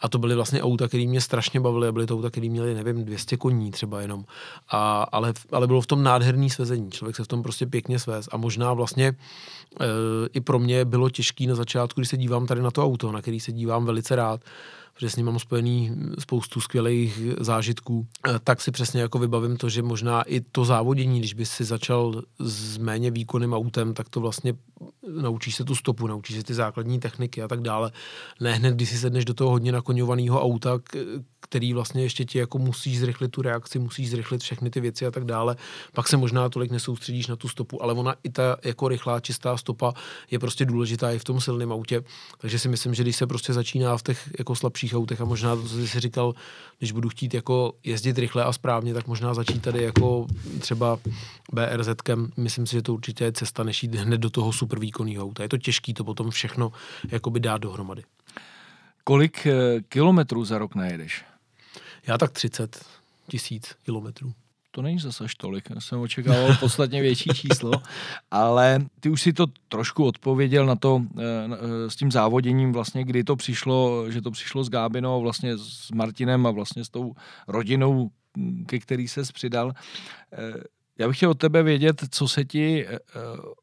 A to byly vlastně auta, které mě strašně bavily a byly to auta, které měly, nevím, 200 koní třeba jenom, a, ale, ale bylo v tom nádherný svezení, člověk se v tom prostě pěkně svez. A možná vlastně e, i pro mě bylo těžký na začátku, když se dívám tady na to auto, na který se dívám velice rád, protože s ním mám spojený spoustu skvělých zážitků, eh, tak si přesně jako vybavím to, že možná i to závodění, když by si začal s méně výkonným autem, tak to vlastně naučíš se tu stopu, naučíš se ty základní techniky a tak dále. Ne hned, když si sedneš do toho hodně nakoňovaného auta, který vlastně ještě ti jako musíš zrychlit tu reakci, musíš zrychlit všechny ty věci a tak dále. Pak se možná tolik nesoustředíš na tu stopu, ale ona i ta jako rychlá, čistá stopa je prostě důležitá i v tom silném autě. Takže si myslím, že když se prostě začíná v těch jako slabších autech a možná to, co jsi si říkal, když budu chtít jako jezdit rychle a správně, tak možná začít tady jako třeba BRZ, myslím si, že to určitě je cesta, než jít hned do toho super výkonného auta. Je to těžké to potom všechno jakoby dát dohromady. Kolik eh, kilometrů za rok najedeš? Já tak 30 tisíc kilometrů. To není zase až tolik, já jsem očekával [laughs] podstatně větší číslo, ale ty už si to trošku odpověděl na to eh, eh, s tím závoděním vlastně, kdy to přišlo, že to přišlo s Gábinou, vlastně s Martinem a vlastně s tou rodinou, ke který se přidal. Já bych chtěl od tebe vědět, co se ti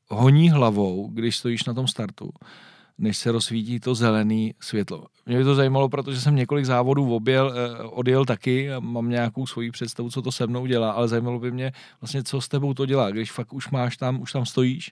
honí hlavou, když stojíš na tom startu než se rozsvítí to zelené světlo. Mě by to zajímalo, protože jsem několik závodů objel, eh, odjel taky mám nějakou svoji představu, co to se mnou dělá, ale zajímalo by mě vlastně, co s tebou to dělá, když fakt už máš tam, už tam stojíš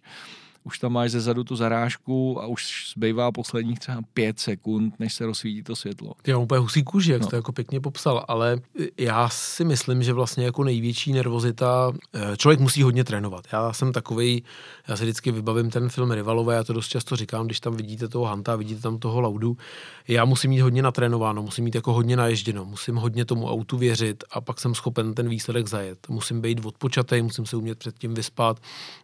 už tam máš ze zadu tu zarážku a už zbývá posledních třeba pět sekund, než se rozsvítí to světlo. Ty mám úplně husí kůži, jak no. jsi to jako pěkně popsal, ale já si myslím, že vlastně jako největší nervozita, eh, člověk musí hodně trénovat. Já jsem takový, já si vždycky vybavím ten film Rivalové, já to dost často říkám, když tam vidíte toho Hanta, vidíte tam toho Laudu, já musím mít hodně natrénováno, musím mít jako hodně naježděno, musím hodně tomu autu věřit a pak jsem schopen ten výsledek zajet. Musím být odpočatý, musím se umět předtím vyspat,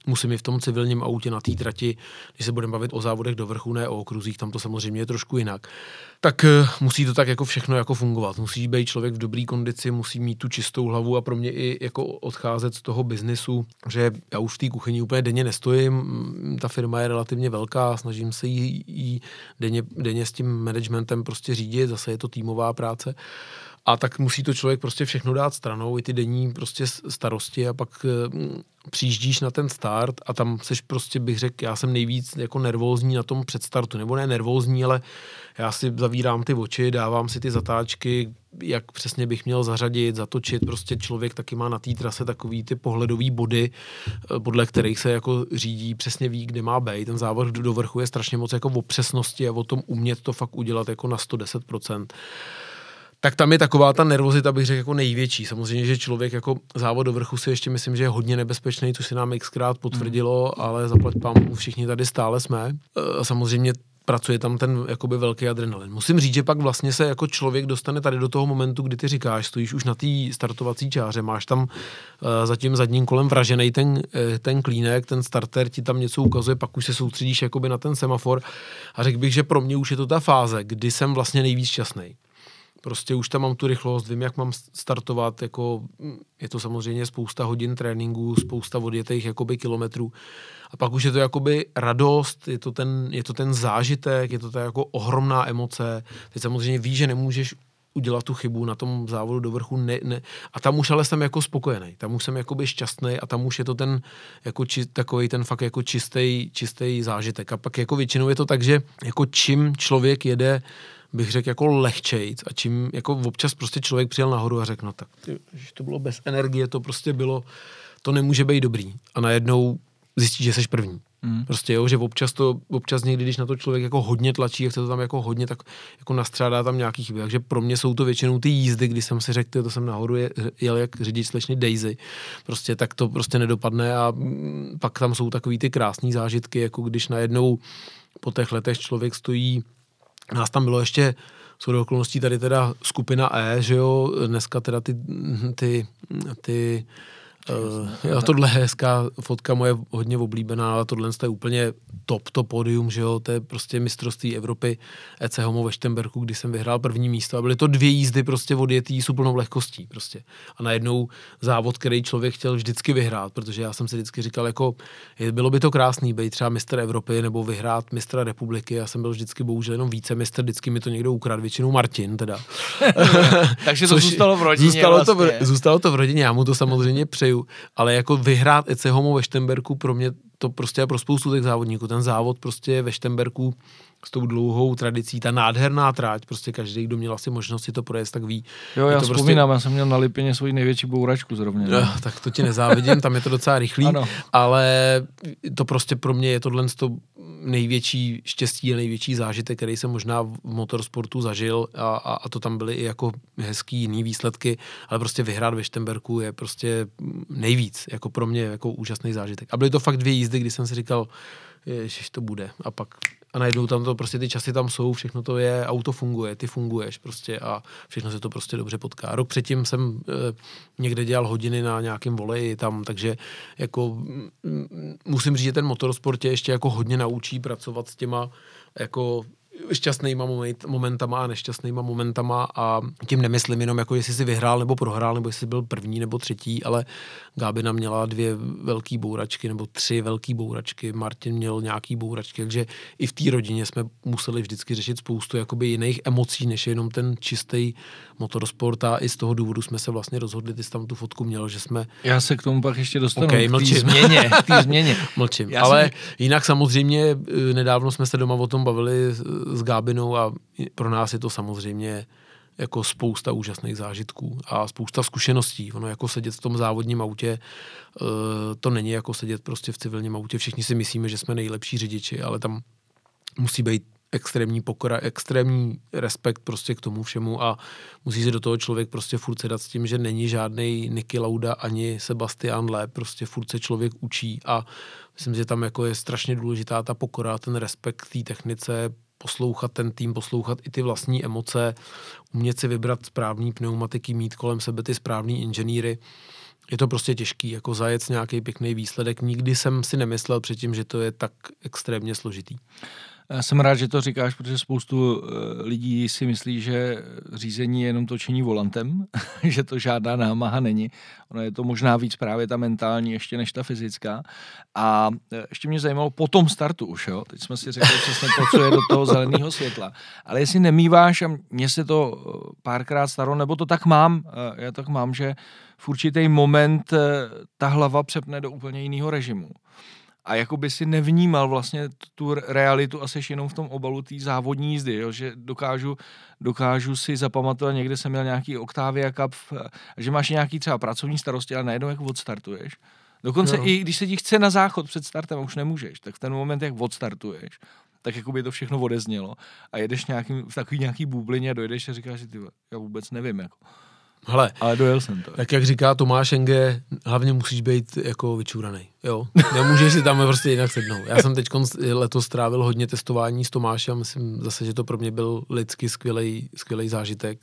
musím i v tom civilním autě na té trati, když se budeme bavit o závodech do vrchu, ne o okruzích, tam to samozřejmě je trošku jinak, tak eh, musí to tak jako všechno jako fungovat. Musí být člověk v dobré kondici, musí mít tu čistou hlavu a pro mě i jako odcházet z toho biznesu, že já už v té kuchyni úplně denně nestojím, mm, ta firma je relativně velká, snažím se jí denně, denně s tím managementem prostě řídit, zase je to týmová práce a tak musí to člověk prostě všechno dát stranou, i ty denní prostě starosti a pak mm, přijíždíš na ten start a tam seš prostě, bych řekl, já jsem nejvíc jako nervózní na tom předstartu, nebo ne nervózní, ale já si zavírám ty oči, dávám si ty zatáčky, jak přesně bych měl zařadit, zatočit, prostě člověk taky má na té trase takový ty pohledový body, eh, podle kterých se jako řídí, přesně ví, kde má být. Ten závod do vrchu je strašně moc jako o přesnosti a o tom umět to fakt udělat jako na 110% tak tam je taková ta nervozita, bych řekl, jako největší. Samozřejmě, že člověk jako závod do vrchu si ještě myslím, že je hodně nebezpečný, což se nám xkrát potvrdilo, mm. ale zaplať pán, všichni tady stále jsme. E, samozřejmě pracuje tam ten jakoby velký adrenalin. Musím říct, že pak vlastně se jako člověk dostane tady do toho momentu, kdy ty říkáš, stojíš už na té startovací čáře, máš tam uh, za tím zadním kolem vražený ten, uh, ten klínek, ten starter ti tam něco ukazuje, pak už se soustředíš jakoby na ten semafor a řekl bych, že pro mě už je to ta fáze, kdy jsem vlastně nejvíc šťastný. Prostě už tam mám tu rychlost, vím, jak mám startovat, jako je to samozřejmě spousta hodin tréninku, spousta odjetých jakoby kilometrů. A pak už je to jakoby radost, je to ten, je to ten zážitek, je to ta jako ohromná emoce. Teď samozřejmě víš, že nemůžeš udělat tu chybu na tom závodu do vrchu. Ne, ne. A tam už ale jsem jako spokojený. Tam už jsem jakoby šťastný a tam už je to ten jako či, takový ten fakt jako čistý, čistý zážitek. A pak jako většinou je to tak, že jako čím člověk jede bych řekl, jako lehčejc a čím jako občas prostě člověk přijel nahoru a řekl, no tak že to bylo bez energie, to prostě bylo, to nemůže být dobrý. A najednou zjistí, že jsi první. Mm. Prostě jo, že občas to, občas někdy, když na to člověk jako hodně tlačí a chce to tam jako hodně, tak jako nastřádá tam nějaký chyby. Takže pro mě jsou to většinou ty jízdy, kdy jsem si řekl, to jsem nahoru je, jel jak řidič slečny Daisy. Prostě tak to prostě nedopadne a mm, pak tam jsou takový ty krásné zážitky, jako když najednou po těch letech člověk stojí, nás tam bylo ještě jsou do okolností tady teda skupina E, že jo, dneska teda ty, ty, ty Uh, tohle je hezká fotka moje hodně oblíbená, ale tohle je úplně top, to pódium, že jo, to je prostě mistrovství Evropy EC Homo ve Štemberku, kdy jsem vyhrál první místo a byly to dvě jízdy prostě odjetý s úplnou lehkostí prostě. A najednou závod, který člověk chtěl vždycky vyhrát, protože já jsem si vždycky říkal, jako bylo by to krásný být třeba mistr Evropy nebo vyhrát mistra republiky. Já jsem byl vždycky bohužel jenom více mistr, vždycky mi to někdo ukradl, většinou Martin teda. [laughs] Takže to zůstalo v rodině zůstalo, vlastně. to, zůstalo to v rodině, já mu to samozřejmě přeju přeju, ale jako vyhrát Ece Homo ve Štemberku pro mě to prostě je pro spoustu těch závodníků. Ten závod prostě ve Štemberku s tou dlouhou tradicí, ta nádherná tráť, prostě každý, kdo měl asi možnost si to projet, tak ví. Jo, já to vzpomínám, prostě... já jsem měl na Lipině svoji největší bouračku zrovna. No, tak to ti nezávidím, tam je to docela rychlý, ano. ale to prostě pro mě je tohle to největší štěstí a největší zážitek, který jsem možná v motorsportu zažil a, a, a to tam byly i jako hezký jiný výsledky, ale prostě vyhrát ve Štemberku je prostě nejvíc, jako pro mě jako úžasný zážitek. A byly to fakt dvě jízdy, kdy jsem si říkal, že to bude. A pak a najednou tam to prostě ty časy tam jsou, všechno to je, auto funguje, ty funguješ prostě a všechno se to prostě dobře potká. Rok předtím jsem e, někde dělal hodiny na nějakém voleji tam, takže jako m, musím říct, že ten motorsport tě ještě jako hodně naučí pracovat s těma jako šťastnýma momentama a nešťastnýma momentama a tím nemyslím jenom jako jestli si vyhrál nebo prohrál, nebo jestli byl první nebo třetí, ale Gábina měla dvě velké bouračky nebo tři velké bouračky, Martin měl nějaký bouračky, takže i v té rodině jsme museli vždycky řešit spoustu jakoby jiných emocí, než jenom ten čistý motorsport a i z toho důvodu jsme se vlastně rozhodli, ty jsi tam tu fotku měl, že jsme... Já se k tomu pak ještě dostanu, okay, k té změně, k [laughs] změně. mlčím, Já ale jsem... jinak samozřejmě eh, nedávno jsme se doma o tom bavili s Gábinou a pro nás je to samozřejmě jako spousta úžasných zážitků a spousta zkušeností. Ono jako sedět v tom závodním autě, eh, to není jako sedět prostě v civilním autě. Všichni si myslíme, že jsme nejlepší řidiči, ale tam musí být extrémní pokora, extrémní respekt prostě k tomu všemu a musí se do toho člověk prostě furt sedat s tím, že není žádný Niky Lauda ani Sebastian Le, prostě furt se člověk učí a myslím, že tam jako je strašně důležitá ta pokora, ten respekt té technice, poslouchat ten tým, poslouchat i ty vlastní emoce, umět si vybrat správný pneumatiky, mít kolem sebe ty správný inženýry. Je to prostě těžký, jako zajet nějaký pěkný výsledek. Nikdy jsem si nemyslel předtím, že to je tak extrémně složitý. Jsem rád, že to říkáš, protože spoustu eh, lidí si myslí, že řízení je jenom točení volantem, [laughs] že to žádná námaha není. Ono je to možná víc právě ta mentální ještě než ta fyzická. A eh, ještě mě zajímalo po tom startu už, jo? teď jsme si řekli přesně to, co je do toho zeleného světla. Ale jestli nemýváš, a mně se to eh, párkrát stalo, nebo to tak mám, já tak mám, že v určitý moment ta hlava přepne do úplně jiného režimu a jako by si nevnímal vlastně tu realitu a seš jenom v tom obalu té závodní jízdy, jo? že dokážu, dokážu si zapamatovat, někde jsem měl nějaký Octavia Cup, že máš nějaký třeba pracovní starosti, ale najednou jako odstartuješ. Dokonce jo. i když se ti chce na záchod před startem už nemůžeš, tak v ten moment, jak odstartuješ, tak jako by to všechno odeznělo a jedeš nějaký, v takový nějaký bublině a dojedeš a říkáš, že ty, já vůbec nevím. Jako. Hele, ale dojel jsem to. Tak jak říká Tomáš Enge, hlavně musíš být jako vyčúraný. Jo, nemůžeš si tam prostě jinak sednout. Já jsem teď letos strávil hodně testování s Tomášem, myslím zase, že to pro mě byl lidsky skvělý, skvělý zážitek.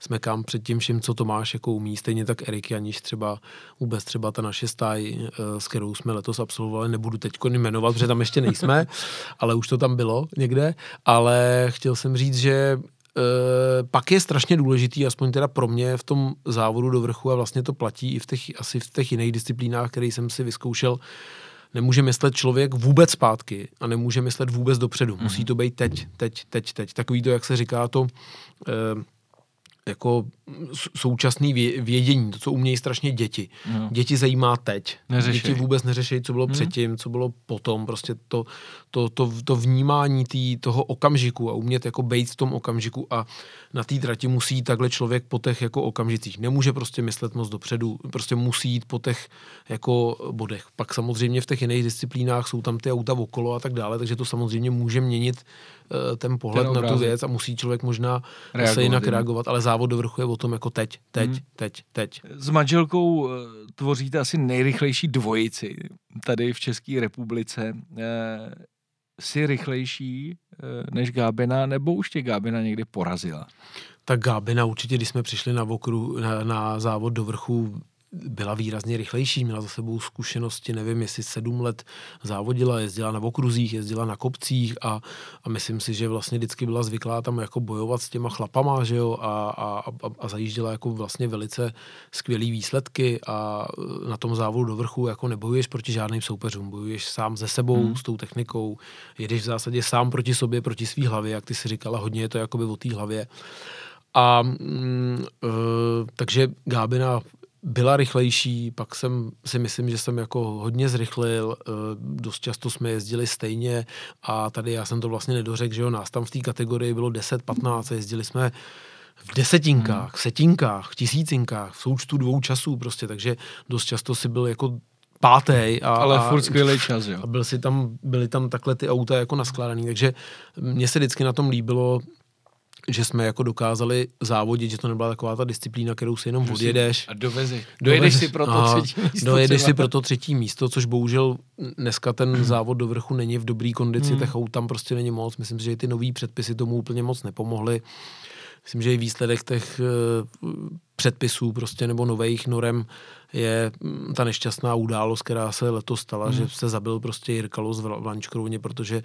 Jsme kam před tím vším, co Tomáš jako umí, stejně tak Erik Janiš třeba, vůbec třeba ta naše stáj, eh, s kterou jsme letos absolvovali, nebudu teď jmenovat, protože tam ještě nejsme, ale už to tam bylo někde, ale chtěl jsem říct, že Eh, pak je strašně důležitý, aspoň teda pro mě v tom závodu do vrchu a vlastně to platí i v těch, asi v těch jiných disciplínách, které jsem si vyzkoušel, nemůže myslet člověk vůbec zpátky a nemůže myslet vůbec dopředu. Musí mhm. to být teď, teď, teď, teď. Takový to, jak se říká to, eh, jako současný vědění, to, co umějí strašně děti. No. Děti zajímá teď. Neřešej. Děti vůbec neřeší, co bylo hmm. předtím, co bylo potom. Prostě to, to, to, to vnímání tý, toho okamžiku a umět jako být v tom okamžiku a na té trati musí takhle člověk po těch jako okamžicích. Nemůže prostě myslet moc dopředu, prostě musí jít po těch jako bodech. Pak samozřejmě v těch jiných disciplínách jsou tam ty auta okolo a tak dále, takže to samozřejmě může měnit ten pohled ten na tu věc a musí člověk možná reagovat, se jinak reagovat, ale závod do vrchu je o tom jako teď, teď, hmm. teď, teď. S manželkou eh, tvoříte asi nejrychlejší dvojici tady v České republice. Eh, jsi rychlejší než Gábina, nebo už tě Gábina někdy porazila? Tak Gábina určitě, když jsme přišli na, okru, na, na závod do vrchu, byla výrazně rychlejší, měla za sebou zkušenosti, nevím, jestli sedm let závodila, jezdila na okruzích, jezdila na kopcích a, a myslím si, že vlastně vždycky byla zvyklá tam jako bojovat s těma chlapama, že jo, a, a, a, a zajížděla jako vlastně velice skvělý výsledky a na tom závodu do vrchu jako nebojuješ proti žádným soupeřům, bojuješ sám ze sebou, hmm. s tou technikou, jedeš v zásadě sám proti sobě, proti svý hlavě, jak ty si říkala, hodně je to jakoby o té hlavě. A mm, e, takže Gábina byla rychlejší, pak jsem si myslím, že jsem jako hodně zrychlil, eh, dost často jsme jezdili stejně a tady já jsem to vlastně nedořekl, že jo, nás tam v té kategorii bylo 10-15 jezdili jsme v desetinkách, hmm. setinkách, tisícinkách, v součtu dvou časů prostě, takže dost často si byl jako pátý. A, Ale furt skvělý čas, jo. A byl si tam, byly tam takhle ty auta jako naskládaný, takže mně se vždycky na tom líbilo, že jsme jako dokázali závodit, že to nebyla taková ta disciplína, kterou si jenom odjedeš. A dovezi. Dojedeš si pro to třetí místo. Dojedeš třeba. si pro to třetí místo, což bohužel dneska ten hmm. závod do vrchu není v dobrý kondici, hmm. těch aut tam prostě není moc. Myslím si, že i ty nový předpisy tomu úplně moc nepomohly. Myslím, že i výsledek těch uh, předpisů prostě nebo nových norem je mm, ta nešťastná událost, která se letos stala, hmm. že se zabil prostě Jirkalos v Lančkrouně, protože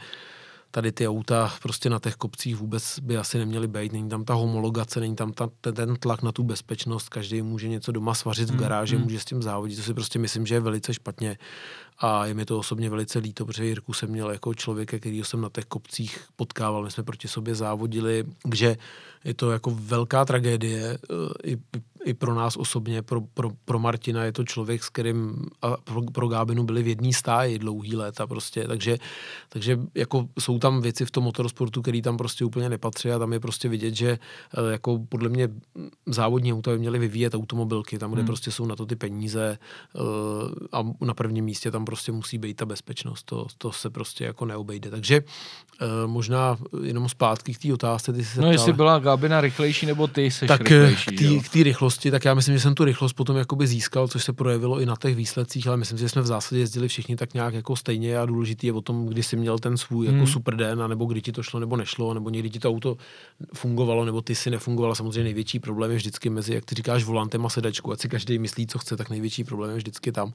tady ty auta prostě na těch kopcích vůbec by asi neměly být. Není tam ta homologace, není tam ta, ten tlak na tu bezpečnost. Každý může něco doma svařit v hmm, garáži, mm, může s tím závodit. To si prostě myslím, že je velice špatně. A je mi to osobně velice líto, protože Jirku jsem měl jako člověka, který jsem na těch kopcích potkával. My jsme proti sobě závodili, že je to jako velká tragédie eh, i, i pro nás osobně, pro, pro, pro Martina je to člověk, s kterým a pro, pro Gábinu byli v jedné stáji dlouhý léta prostě, takže, takže jako jsou tam věci v tom motorsportu, který tam prostě úplně nepatří a tam je prostě vidět, že eh, jako podle mě závodní auta by měly vyvíjet automobilky, tam, kde hmm. prostě jsou na to ty peníze eh, a na prvním místě tam prostě musí být ta bezpečnost, to, to se prostě jako neobejde. Takže možná jenom zpátky k té otázce, ty se No, jestli byla Gábina rychlejší, nebo ty jsi tak eh, rychlejší, k té rychlosti, tak já myslím, že jsem tu rychlost potom jakoby získal, což se projevilo i na těch výsledcích, ale myslím, že jsme v zásadě jezdili všichni tak nějak jako stejně a důležitý je o tom, kdy jsi měl ten svůj jako hmm. super den, nebo kdy ti to šlo nebo nešlo, nebo někdy ti to auto fungovalo, nebo ty si nefungovala. Samozřejmě největší problém je vždycky mezi, jak ty říkáš, volantem a sedačkou, ať si každý myslí, co chce, tak největší problém je vždycky tam.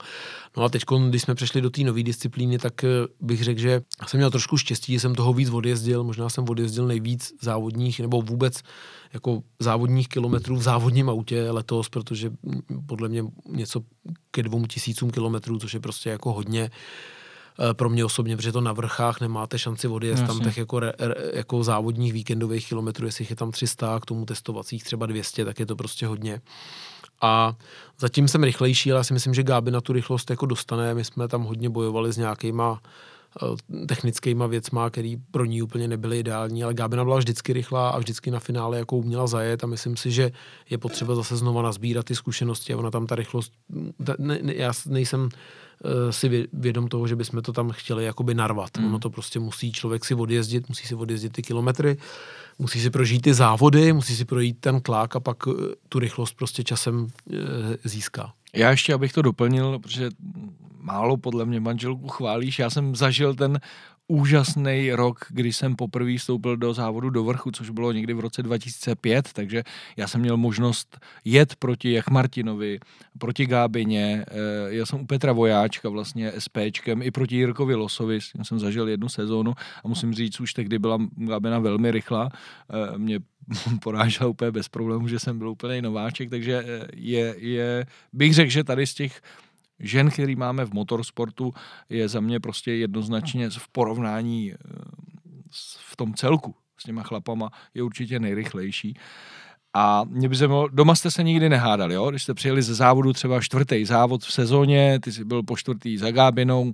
No a teď, když jsme přešli do té nové disciplíny, tak eh, bych řekl, že jsem měl trošku štěstí, že jsem toho víc odjezdil, možná jsem odjezdil nejvíc závodních nebo vůbec jako závodních kilometrů v závodním autě letos, protože podle mě něco ke dvou tisícům kilometrů, což je prostě jako hodně eh, pro mě osobně, protože to na vrchách nemáte šanci odjezd Jasně. tam těch jako, re, jako závodních víkendových kilometrů, jestli je tam 300, k tomu testovacích třeba 200, tak je to prostě hodně. A zatím jsem rychlejší, ale já si myslím, že Gáby na tu rychlost jako dostane. My jsme tam hodně bojovali s nějakýma technickýma věcma, který pro ní úplně nebyly ideální, ale Gábina byla vždycky rychlá a vždycky na finále jako uměla zajet a myslím si, že je potřeba zase znova nazbírat ty zkušenosti a ona tam ta rychlost, ne, ne, já nejsem uh, si vědom toho, že bychom to tam chtěli jakoby narvat. Mm. Ono to prostě musí člověk si odjezdit, musí si odjezdit ty kilometry, musí si prožít ty závody, musí si projít ten tlak a pak uh, tu rychlost prostě časem získá. Já ještě, abych to doplnil, protože málo podle mě manželku chválíš. Já jsem zažil ten úžasný rok, kdy jsem poprvé vstoupil do závodu do vrchu, což bylo někdy v roce 2005, takže já jsem měl možnost jet proti jak Martinovi, proti Gábině, eh, já jsem u Petra Vojáčka vlastně SPčkem, i proti Jirkovi Losovi, s tím jsem zažil jednu sezónu a musím říct, už tehdy byla Gábina velmi rychlá, eh, mě [laughs] porážela úplně bez problémů, že jsem byl úplně nováček, takže eh, je, je bych řekl, že tady z těch žen, který máme v motorsportu, je za mě prostě jednoznačně v porovnání eh, v tom celku s těma chlapama je určitě nejrychlejší. A mě by zajímalo, doma jste se nikdy nehádali, jo? Když jste přijeli ze závodu třeba čtvrtý závod v sezóně, ty jsi byl po čtvrtý za Gábinou,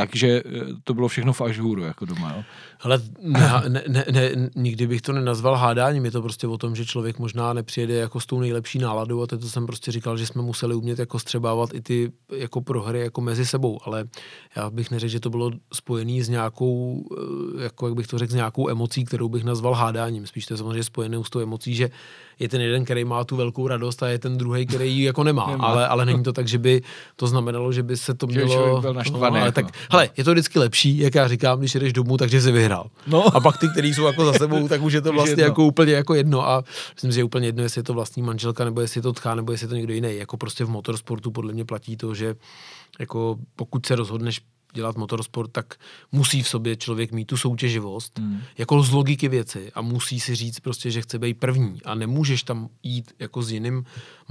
takže eh, to bylo všechno v ažhůru, jako doma, jo? Ale ne, ne, ne, ne, nikdy bych to nenazval hádáním, je to prostě o tom, že člověk možná nepřijede jako s tou nejlepší náladou a to jsem prostě říkal, že jsme museli umět jako střebávat i ty jako prohry jako mezi sebou, ale já bych neřekl, že to bylo spojené s nějakou, eh, jako jak bych to řekl, s nějakou emocí, kterou bych nazval hádáním. Spíš to je samozřejmě spojené s tou emocí, že je ten jeden, který má tu velkou radost a je ten druhý, který ji jako nemá. nemá. Ale, ale není to tak, že by to znamenalo, že by se to mělo... byl naštvaný, no, ale jako. tak, hele, je to vždycky lepší, jak já říkám, když jdeš domů, takže si vyhrál. No. A pak ty, kteří jsou jako za sebou, [laughs] tak už je to vlastně jedno. jako úplně jako jedno. A myslím, že je úplně jedno, jestli je to vlastní manželka, nebo jestli je to tchá, nebo jestli je to někdo jiný. Jako prostě v motorsportu podle mě platí to, že jako pokud se rozhodneš dělat motorsport, tak musí v sobě člověk mít tu soutěživost, Hmm. jako z logiky věci a musí si říct prostě, že chce být první a nemůžeš tam jít jako s jiným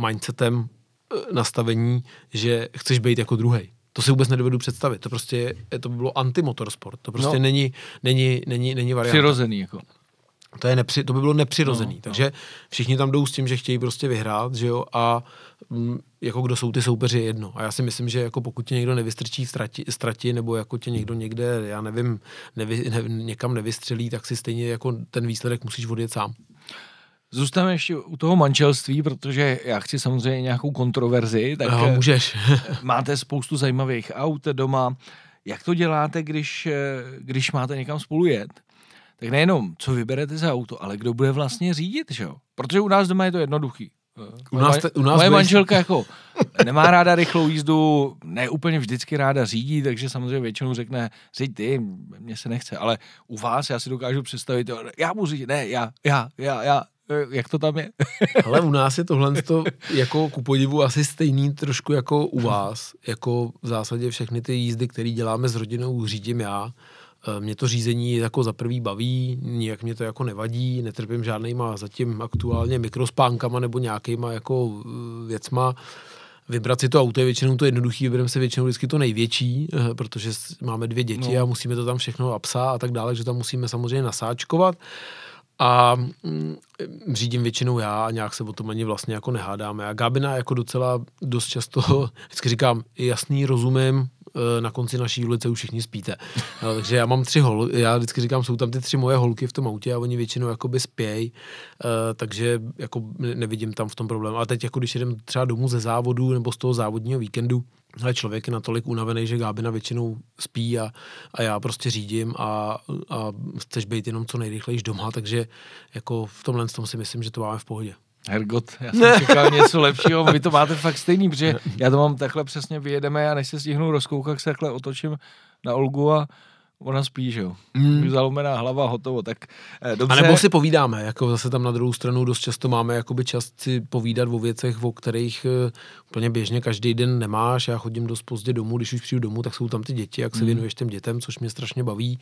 mindsetem eh, nastavení, že chceš být jako druhý. To si vůbec nedovedu představit. To prostě je, to by bylo antimotorsport. To prostě No. no. není, není, není, není varianta. Přirozený, jako. To, je nepři, to by bylo nepřirozený. No, No, takže všichni tam jdou s tím, že chtějí prostě vyhrát, že jo, a mm, jako kdo jsou ty soupeři je jedno. A já si myslím, že jako pokud tě někdo nevystrčí z trati, z trati nebo jako tě někdo někde, já nevím, nevy, ne, někam nevystřelí, tak si stejně jako ten výsledek musíš odjet sám. Zůstaneme ještě u toho manželství, protože já chci samozřejmě nějakou kontroverzi, tak no, můžeš. [laughs] máte spoustu zajímavých aut doma. Jak to děláte, když, eh, když máte někam spolu jet? Tak nejenom, co vyberete za auto, ale kdo bude vlastně řídit, že jo? Protože u nás doma je to jednoduchý. Eh, U nás te- u nás moje budeš- manželka jako nemá ráda rychlou jízdu, ne úplně vždycky ráda řídí, takže samozřejmě většinou řekne, řiď ty, mně se nechce, ale u vás já si dokážu představit, já budu řídit, ne, já, já, já, já, jak to tam je? [laughs] Ale u nás je tohle to jako ku podivu asi stejný trošku jako u vás. Jako v zásadě všechny ty jízdy, které děláme s rodinou, řídím já. Eh, Mě to řízení jako za prvý baví, nijak mě to jako nevadí, netrpím žádnýma zatím aktuálně mikrospánkama nebo nějakýma jako eh, věcma. Vybrat si to auto je většinou to jednoduchý, vybereme si většinou vždycky to největší, eh, protože máme dvě děti No. a musíme to tam všechno apsa a tak dále, že tam musíme samozřejmě nasáčkovat. A mm, řídím většinou já a nějak se o tom ani vlastně jako nehádáme. A Gábina jako docela dost často, [laughs] vždycky říkám, jasný, rozumím, eh, na konci naší ulice už všichni spíte. [laughs] No, takže já mám tři hol, já vždycky říkám, jsou tam ty tři moje holky v tom autě a oni většinou jakoby spějí, eh, takže jako ne- nevidím tam v tom problém. Ale teď jako když jdem třeba domů ze závodu nebo z toho závodního víkendu, ale člověk je natolik unavený, že Gábina většinou spí a, a já prostě řídím a, a chceš být jenom co nejrychlejší doma, takže jako v tomhle tom si myslím, že to máme v pohodě. Hergot, já [laughs] jsem čekal něco lepšího, vy to máte fakt stejný, protože já to mám takhle přesně, vyjedeme a než se stihnu rozkoukat, se takhle otočím na Olgu a ona spí, že jo. Mm. Zalomená hlava, hotovo, tak eh, dobře. A nebo si povídáme, jako zase tam na druhou stranu dost často máme jakoby čas si povídat o věcech, o kterých eh, úplně běžně každý den nemáš. Já chodím dost pozdě domů, když už přijdu domů, tak jsou tam ty děti, jak se věnuješ těm dětem, což mě strašně baví.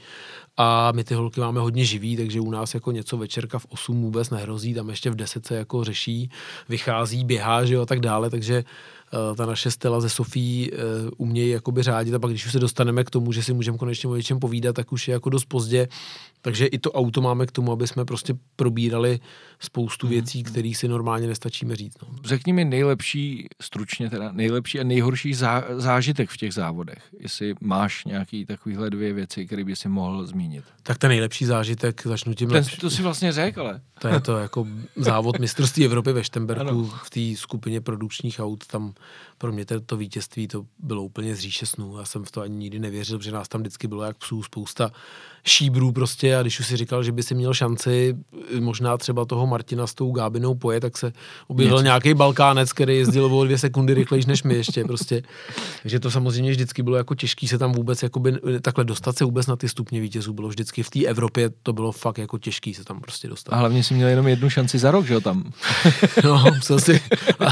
A my ty holky máme hodně živý, takže u nás jako něco večerka v 8 vůbec nehrozí, tam ještě v 10 se jako řeší, vychází, běhá, že jo, a tak dále, takže eh, ta naše Stella ze Sofí uh, umějí jakoby řádit a pak když už se dostaneme k tomu, že si můžeme konečně o něčem povídat, tak už je jako dost pozdě, takže i to auto máme k tomu, aby jsme prostě probírali spoustu věcí, které si normálně nestačíme říct. No. Řekni mi nejlepší, stručně teda, nejlepší a nejhorší zá, zážitek v těch závodech. Jestli máš nějaký takovýhle dvě věci, které by si mohl zmínit. Tak ten nejlepší zážitek, začnu tím Ten, lepší. to si vlastně řekl, ale. To je to jako závod mistrovství Evropy ve Štemberku Ano. v té skupině produkčních aut. Tam pro mě to, to vítězství to bylo úplně z říše snů. Já jsem v to ani nikdy nevěřil, protože nás tam vždycky bylo jak psů spousta šíbrů prostě a když už si říkal, že by si měl šanci možná třeba toho Martina s tou Gábinou pojet, tak se objevil nějaký Balkánec, který jezdil o dvě sekundy rychlejš než my ještě prostě. Takže to samozřejmě vždycky bylo jako těžký se tam vůbec jakoby, takhle dostat se vůbec na ty stupně vítězů. Bylo vždycky v té Evropě to bylo fakt jako těžký se tam prostě dostat. A hlavně si měl jenom jednu šanci za rok, že jo, tam. [laughs] No, musel si. A,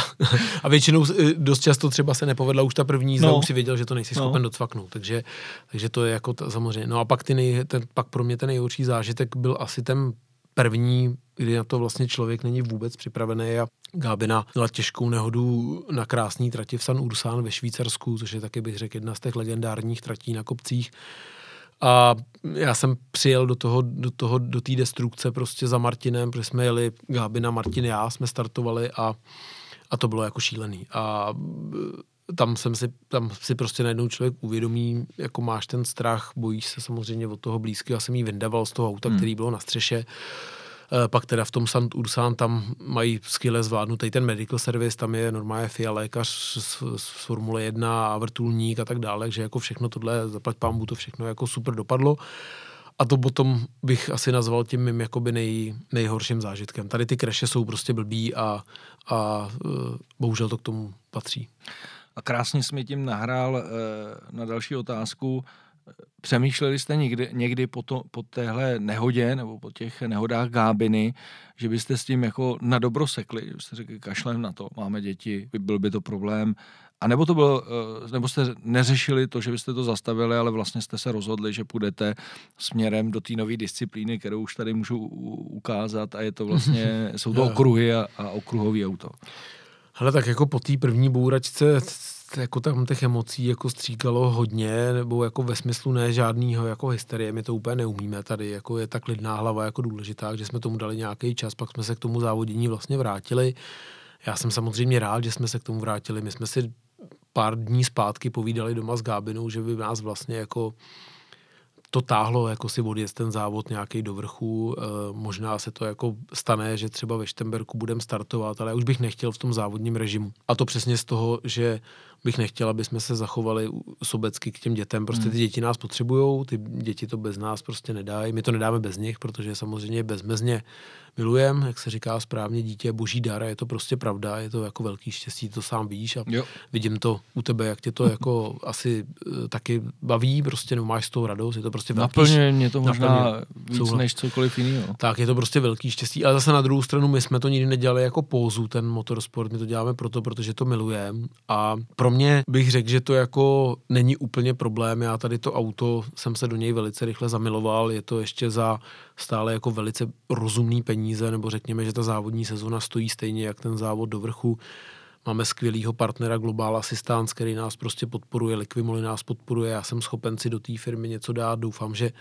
a většinou eh, dost často třeba se nepovedla už ta první jízda, No. no. už si věděl, že to nejsi No. schopen docvaknout. Takže, takže to je jako ta, samozřejmě. No a pak, ty nej, ten, pak pro mě ten nejhorší zážitek byl asi ten první, kdy na to vlastně člověk není vůbec připravený a Gábina měla těžkou nehodu na krásný trati v San Ursán ve Švýcarsku, což je taky, bych řekl, jedna z těch legendárních tratí na kopcích. A já jsem přijel do toho, do toho, do té destrukce prostě za Martinem, protože jsme jeli Gábina, Martin, já jsme startovali a, a to bylo jako šílený. A tam jsem si, tam si prostě najednou člověk uvědomí, jako máš ten strach, bojíš se samozřejmě od toho blízkého. Já jsem jí vyndaval z toho auta, hmm. který bylo na střeše. Eh, pak teda v tom Sant Ursan tam mají skvěle zvládnutý ten medical service, tam je normálně FIA lékař z, z Formule 1 a vrtulník a tak dále, že jako všechno tohle, zaplať pámbu, to všechno jako super dopadlo. A to potom bych asi nazval tím mým jakoby nej, nejhorším zážitkem. Tady ty kreše jsou prostě blbý a, a uh, bohužel to k tomu patří. A krásně jsi mi tím nahrál uh, na další otázku. Přemýšleli jste někdy, někdy po, to, po téhle nehodě nebo po těch nehodách Gábiny, že byste s tím jako na dobro sekli, že byste řekli, kašlem na to, máme děti, byl by to problém, a nebo to bylo, eh, nebo jste neřešili to, že byste to zastavili, ale vlastně jste se rozhodli, že půjdete směrem do té nové disciplíny, kterou už tady můžu ukázat a je to vlastně, [laughs] jsou to okruhy a, a okruhový auto. Ale tak jako po té první bouračce jako tam těch emocí jako stříkalo hodně, nebo jako ve smyslu ne žádného jako hysterie, my to úplně neumíme tady, jako je ta klidná hlava jako důležitá, že jsme tomu dali nějaký čas, pak jsme se k tomu závodění vlastně vrátili. Já jsem samozřejmě rád, že jsme se k tomu vrátili. My jsme si pár dní zpátky povídali doma s Gábinou, že by nás vlastně jako to táhlo jako si odjet ten závod nějaký do vrchu. E, možná se to jako stane, že třeba ve Štemberku budeme startovat, ale já už bych nechtěl v tom závodním režimu. A to přesně z toho, že bych nechtěl, aby jsme se zachovali sobecky k těm dětem. Prostě ty hmm. děti nás potřebují, ty děti to bez nás prostě nedají. My to nedáme bez nich, protože samozřejmě bezmezně milujem, jak se říká správně, dítě je boží dar a je to prostě pravda, je to jako velký štěstí, to sám víš a jo. vidím to u tebe, jak tě to [laughs] jako asi uh, taky baví, prostě no, máš z toho radost, je to prostě velký Naplňuje mě to možná naplně, víc souhlas. než cokoliv jiného. Tak je to prostě velký štěstí, ale zase na druhou stranu my jsme to nikdy nedělali jako pózu, ten motorsport, my to děláme proto, protože to milujeme a pro mě bych řekl, že to jako není úplně problém, já tady to auto jsem se do něj velice rychle zamiloval, je to ještě za stále jako velice rozumný peníze, nebo řekněme, že ta závodní sezona stojí stejně jak ten závod do vrchu. Máme skvělého partnera Global Assistance, který nás prostě podporuje, Liquimoli nás podporuje, já jsem schopen si do té firmy něco dát, doufám, že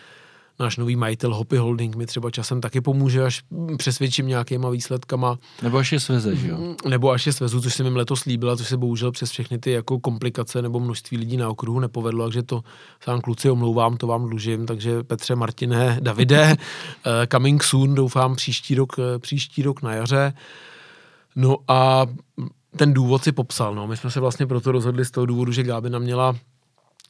náš nový majitel Hoppy Holding mi třeba časem taky pomůže, až přesvědčím nějakýma výsledkama. Nebo až je sveze, že jo? Mm, nebo až je svezu, což jsem jim letos líbila, což se bohužel přes všechny ty jako komplikace nebo množství lidí na okruhu nepovedlo, takže to sám kluci omlouvám, to vám dlužím, takže Petře, Martine, Davide, [laughs] eh, coming soon, doufám příští rok, eh, příští rok na jaře. No a ten důvod si popsal, no. My jsme se vlastně proto rozhodli z toho důvodu, že Gábina měla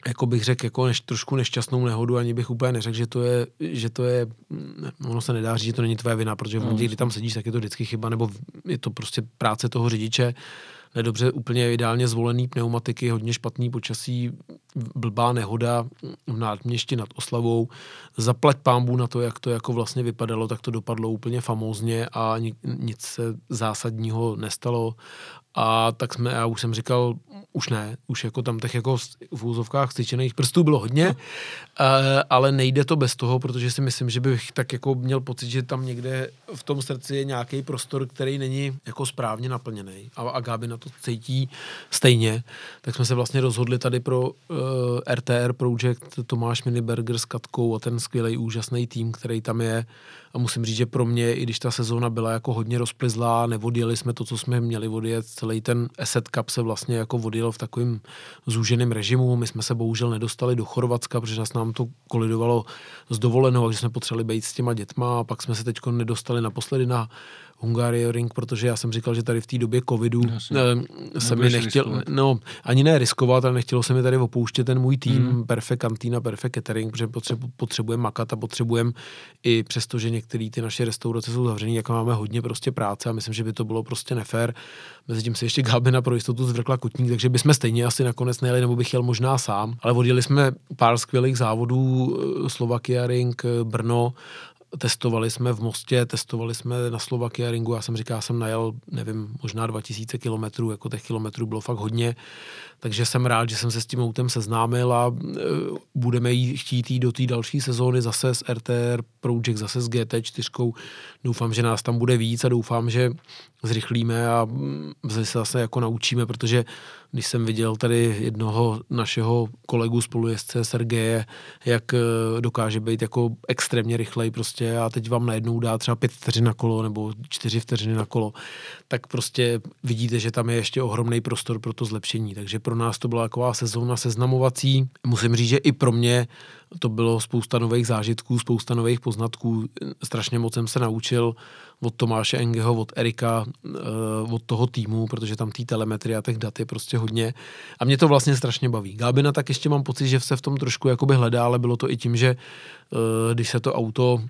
jako bych řekl, jako než, trošku nešťastnou nehodu, ani bych úplně neřekl, že to je, že to je, mm, ono se nedá říct, že to není tvoje vina, protože v no, momentě, kdy tam sedíš, tak je to vždycky chyba, nebo je to prostě práce toho řidiče, nedobře úplně ideálně zvolený pneumatiky, hodně špatný počasí, blbá nehoda v Nádměšti nad Oslavou. Zaplať pámbu na to, jak to jako vlastně vypadalo, tak to dopadlo úplně famózně a nic se zásadního nestalo. A tak jsme, já už jsem říkal, už ne, už jako tam těch jako v úzovkách styčených prstů bylo hodně, ale nejde to bez toho, protože si myslím, že bych tak jako měl pocit, že tam někde v tom srdci je nějaký prostor, který není jako správně naplněný. A, a Gáby na to cítí stejně. Tak jsme se vlastně rozhodli tady pro uh, RTR Project Tomáš Miniberger s Katkou a ten skvělý úžasný tým, který tam je. A musím říct, že pro mě, i když ta sezóna byla jako hodně rozplizlá, nevodili jsme to, co jsme měli odjet, celý ten Asset Cup se vlastně jako vodil v takovém zúženém režimu. My jsme se bohužel nedostali do Chorvatska, protože nás nám to kolidovalo s dovolenou, že jsme potřebovali být s těma dětma a pak jsme se teď nedostali naposledy na Ring, protože já jsem říkal, že tady v té době covidu Jasně. Eh, se mi nechtěl, riskovat. no ani ne riskovat, ale nechtělo se mi tady opouštět ten můj tým, mm. Perfect Cantina, Perfect Catering, protože potřebu, potřebujeme makat a potřebujeme i přesto, že některé ty naše restaurace jsou zavřené, jako máme hodně prostě práce a myslím, že by to bylo prostě nefér. Mezitím se ještě Gábina pro jistotu zvrkla kutník, takže bychom stejně asi nakonec nejeli, nebo bych jel možná sám, ale odjeli jsme pár skvělých závodů, eh, Slovakia Ring, eh, Brno, testovali jsme v Mostě, testovali jsme na Slovakia Ringu, já jsem říkal, jsem najel, nevím, možná 2000 kilometrů, jako těch kilometrů bylo fakt hodně, takže jsem rád, že jsem se s tím autem seznámil a e, budeme jí chtít jít do té další sezóny zase s RTR Project, zase s GT4. Doufám, že nás tam bude víc a doufám, že zrychlíme a se zase jako naučíme, protože když jsem viděl tady jednoho našeho kolegu spolujezdce Sergeje, jak eh, dokáže být jako extrémně rychlej prostě a teď vám najednou dá třeba pět vteřin na kolo nebo čtyři vteřiny na kolo, tak prostě vidíte, že tam je ještě ohromný prostor pro to zlepšení. Takže pro nás to byla taková sezóna seznamovací. Musím říct, že i pro mě to bylo spousta nových zážitků, spousta nových poznatků. Strašně moc jsem se naučil od Tomáše Engeho, od Erika, eh, od toho týmu, protože tam té telemetrie a těch dat je prostě hodně. A mě to vlastně strašně baví. Gábina tak ještě mám pocit, že se v tom trošku jakoby hledá, ale bylo to i tím, že eh, když se to auto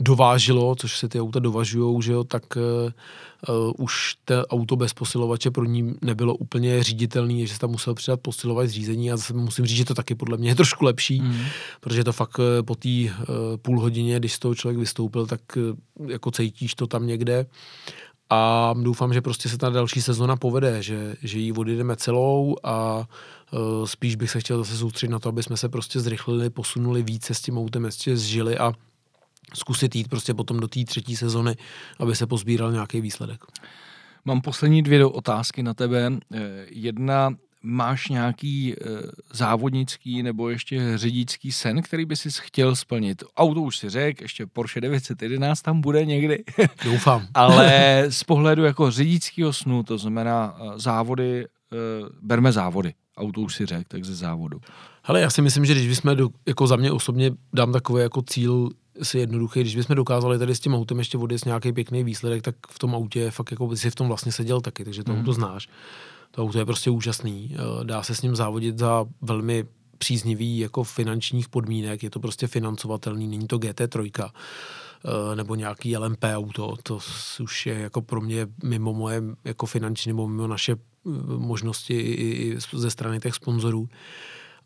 dovážilo, což se ty auta dovažují, že jo, tak uh, už to auto bez posilovače pro ní nebylo úplně říditelný, že se tam musel přidat posilovač zřízení a musím říct, že to taky podle mě je trošku lepší, mm. protože to fakt uh, po té uh, půl hodině, když z toho člověk vystoupil, tak uh, jako cítíš to tam někde a doufám, že prostě se ta další sezona povede, že, že ji odjedeme celou a uh, spíš bych se chtěl zase soustředit na to, aby jsme se prostě zrychlili, posunuli více s tím autem, ještě zžili a zkusit jít prostě potom do té třetí sezony, aby se pozbíral nějaký výsledek. Mám poslední dvě otázky na tebe. Eh, jedna, máš nějaký eh, závodnický nebo ještě řidičský sen, který by si chtěl splnit? Auto už si řekl, ještě Porsche 911 tam bude někdy. [laughs] Doufám. Ale z pohledu jako řidičského snu, to znamená eh, závody, berme závody. Auto už si řekl, tak ze závodu. Ale já si myslím, že když bychom, do, jako za mě osobně dám takový jako cíl si jednoduchý, když bychom dokázali tady s tím autem ještě odjet nějaký pěkný výsledek, tak v tom autě fakt jako by si v tom vlastně seděl taky, takže to mm. auto znáš. To auto je prostě úžasný. Eh, dá se s ním závodit za velmi příznivý jako finančních podmínek, je to prostě financovatelný, není to GT3 eh, nebo nějaký LMP auto, to už je jako pro mě mimo moje jako finanční nebo mimo naše eh, možnosti i ze strany těch sponzorů.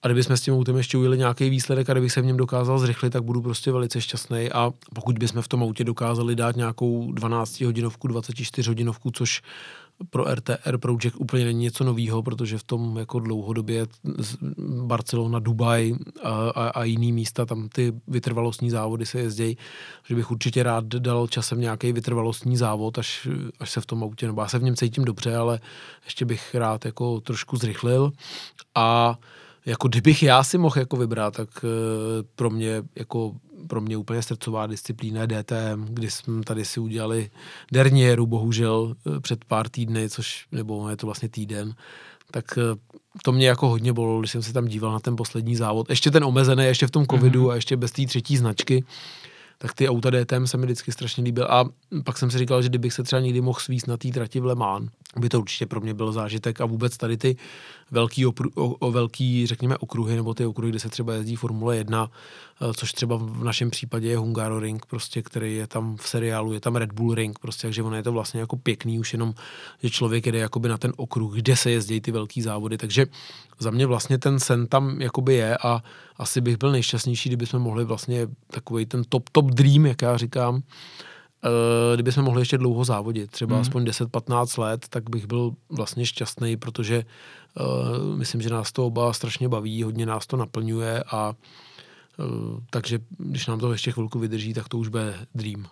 A kdybychom s tím autem ještě ujeli nějaký výsledek a kdybych se v něm dokázal zrychlit, tak budu prostě velice šťastný. A pokud bychom v tom autě dokázali dát nějakou 12 hodinovku, 24 hodinovku, což pro RTR Project úplně není něco novýho, protože v tom jako dlouhodobě Barcelona, Dubaj a, a, a jiný místa, tam ty vytrvalostní závody se jezdí, že bych určitě rád dal časem nějaký vytrvalostní závod, až, až se v tom autě, nebo já se v něm cítím dobře, ale ještě bych rád jako trošku zrychlil a jako kdybych já si mohl jako vybrat, tak uh, pro mě jako pro mě úplně srdcová disciplína DTM, kdy jsme tady si udělali dernieru, bohužel eh, před pár týdny, což, nebo je to vlastně týden, tak uh, to mě jako hodně bolelo, když jsem se tam díval na ten poslední závod. Ještě ten omezený, ještě v tom covidu mm-hmm. a ještě bez té třetí značky tak ty auta DTM se mi vždycky strašně líbil. A pak jsem si říkal, že kdybych se třeba někdy mohl svíst na té trati v Le Mans, by to určitě pro mě byl zážitek a vůbec tady ty velký, opru, o, o velký, řekněme, okruhy, nebo ty okruhy, kde se třeba jezdí Formule 1, eh, což třeba v našem případě je Hungaroring, prostě, který je tam v seriálu, je tam Red Bull Ring, prostě, takže ono je to vlastně jako pěkný, už jenom, že člověk jede jakoby na ten okruh, kde se jezdí ty velký závody, takže za mě vlastně ten sen tam jakoby je a asi bych byl nejšťastnější, kdyby jsme mohli vlastně takový ten top, top dream, jak já říkám, kdyby jsme mohli ještě dlouho závodit, třeba mm. aspoň 10-15 let, tak bych byl vlastně šťastný, protože uh, myslím, že nás to oba strašně baví, hodně nás to naplňuje a uh, takže když nám to ještě chvilku vydrží, tak to už bude dream.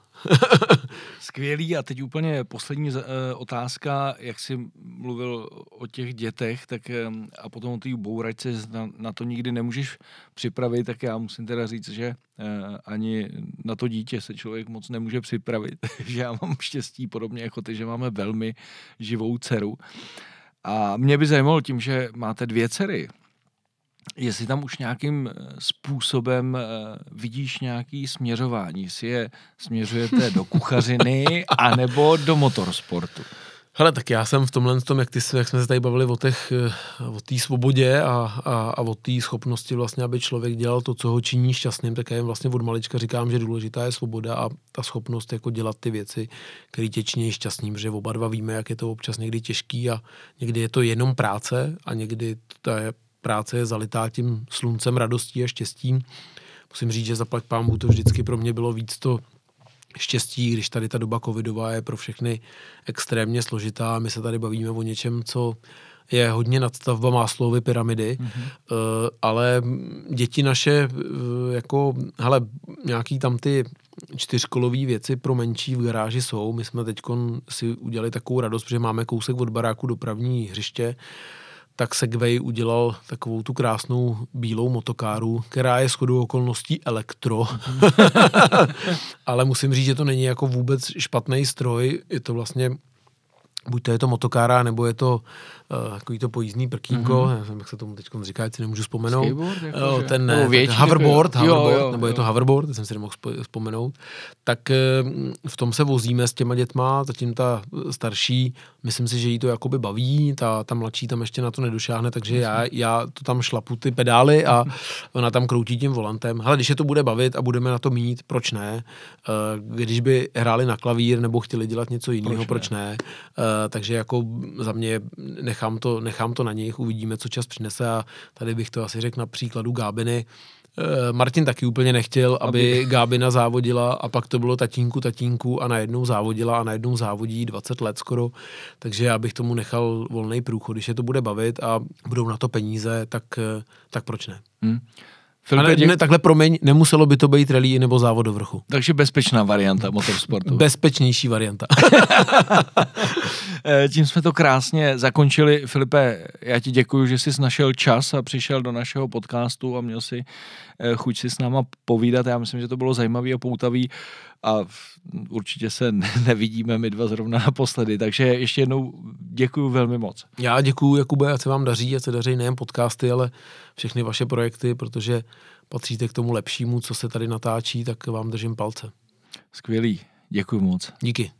[laughs] Skvělý a teď úplně poslední uh, otázka, jak jsi mluvil o těch dětech, tak um, a potom o té bouračce na, to nikdy nemůžeš připravit, tak já musím teda říct, že ani na to dítě se člověk moc nemůže připravit, [laughs] že já mám štěstí podobně jako ty, že máme velmi živou dceru. A mě by zajímalo tím, že máte dvě dcery, jestli tam už nějakým eh, způsobem eh, vidíš nějaký směřování, jestli je směřujete do kuchařiny [laughs] anebo do motorsportu. Hele, tak já jsem v tomhle tom, jak, ty, jak jsme se tady bavili o těch, eh, o té svobodě a, a, a o té schopnosti vlastně, aby člověk dělal to, co ho činí šťastným, tak já jim vlastně od malička říkám, že důležitá je svoboda a ta schopnost jako dělat ty věci, které tě činí šťastným, že oba dva víme, jak je to občas někdy těžký a někdy je to jenom práce a někdy ta je práce je zalitá tím sluncem, radostí a štěstím. Musím říct, že zaplať pámu to vždycky pro mě bylo víc to štěstí, když tady ta doba covidová je pro všechny extrémně složitá. My se tady bavíme o něčem, co je hodně nadstavba Máslovy pyramidy, mm-hmm. ale děti naše, eh, jako, hele, nějaký tam ty čtyřkolové věci pro menší v garáži jsou. My jsme teď si udělali takovou radost, protože máme kousek od baráku dopravní hřiště, tak Segway udělal takovou tu krásnou bílou motokáru, která je shodou okolností elektro. [laughs] Ale musím říct, že to není jako vůbec špatný stroj, je to vlastně buď to je to motokára, nebo je to uh, takový to pojízdný prkínko, mm-hmm. já nevím, jak se tomu teď říká, si nemůžu vzpomenout. Skateboard, jako, uh, ten Nebo ne, větší, hoverboard, jako- jo, hoverboard jo, nebo je jo. to hoverboard, jsem si nemohl vzpomenout. Tak uh, v tom se vozíme s těma dětma, zatím ta starší, myslím si, že jí to jakoby baví, ta, ta mladší tam ještě na to nedošáhne, takže já, já to tam šlapu ty pedály a ona tam kroutí tím volantem. Hele, když je to bude bavit a budeme na to mít, proč ne? Uh, když by hráli na klavír nebo chtěli dělat něco jiného, Proč proč, ne? ne? Uh, takže jako za mě nechám to, nechám to na nich, uvidíme, co čas přinese a tady bych to asi řekl na příkladu Gábiny. Eh, Martin taky úplně nechtěl, aby, Aby- Gábina závodila a pak to bylo tatínku, tatínku a najednou závodila a najednou závodí 20 let skoro, takže já bych tomu nechal volný průchod. Když je to bude bavit a budou na to peníze, tak, eh, tak proč ne? Hm. Ale ne, takhle promiň, nemuselo by to být rally nebo závod do vrchu. Takže bezpečná varianta motorsportu. Bezpečnější varianta. [laughs] Eh, Tím jsme to krásně zakončili. Filipe, já ti děkuji, že jsi našel čas a přišel do našeho podcastu a měl si eh, chuť si s náma povídat. Já myslím, že to bylo zajímavý a poutavý a určitě se ne- [laughs] nevidíme my dva zrovna naposledy. Takže ještě jednou děkuji velmi moc. Já děkuji, Jakube, ať se vám daří, ať se daří nejen podcasty, ale všechny vaše projekty, protože patříte k tomu lepšímu, co se tady natáčí, tak vám držím palce. Skvělý. Děkuji moc. Díky.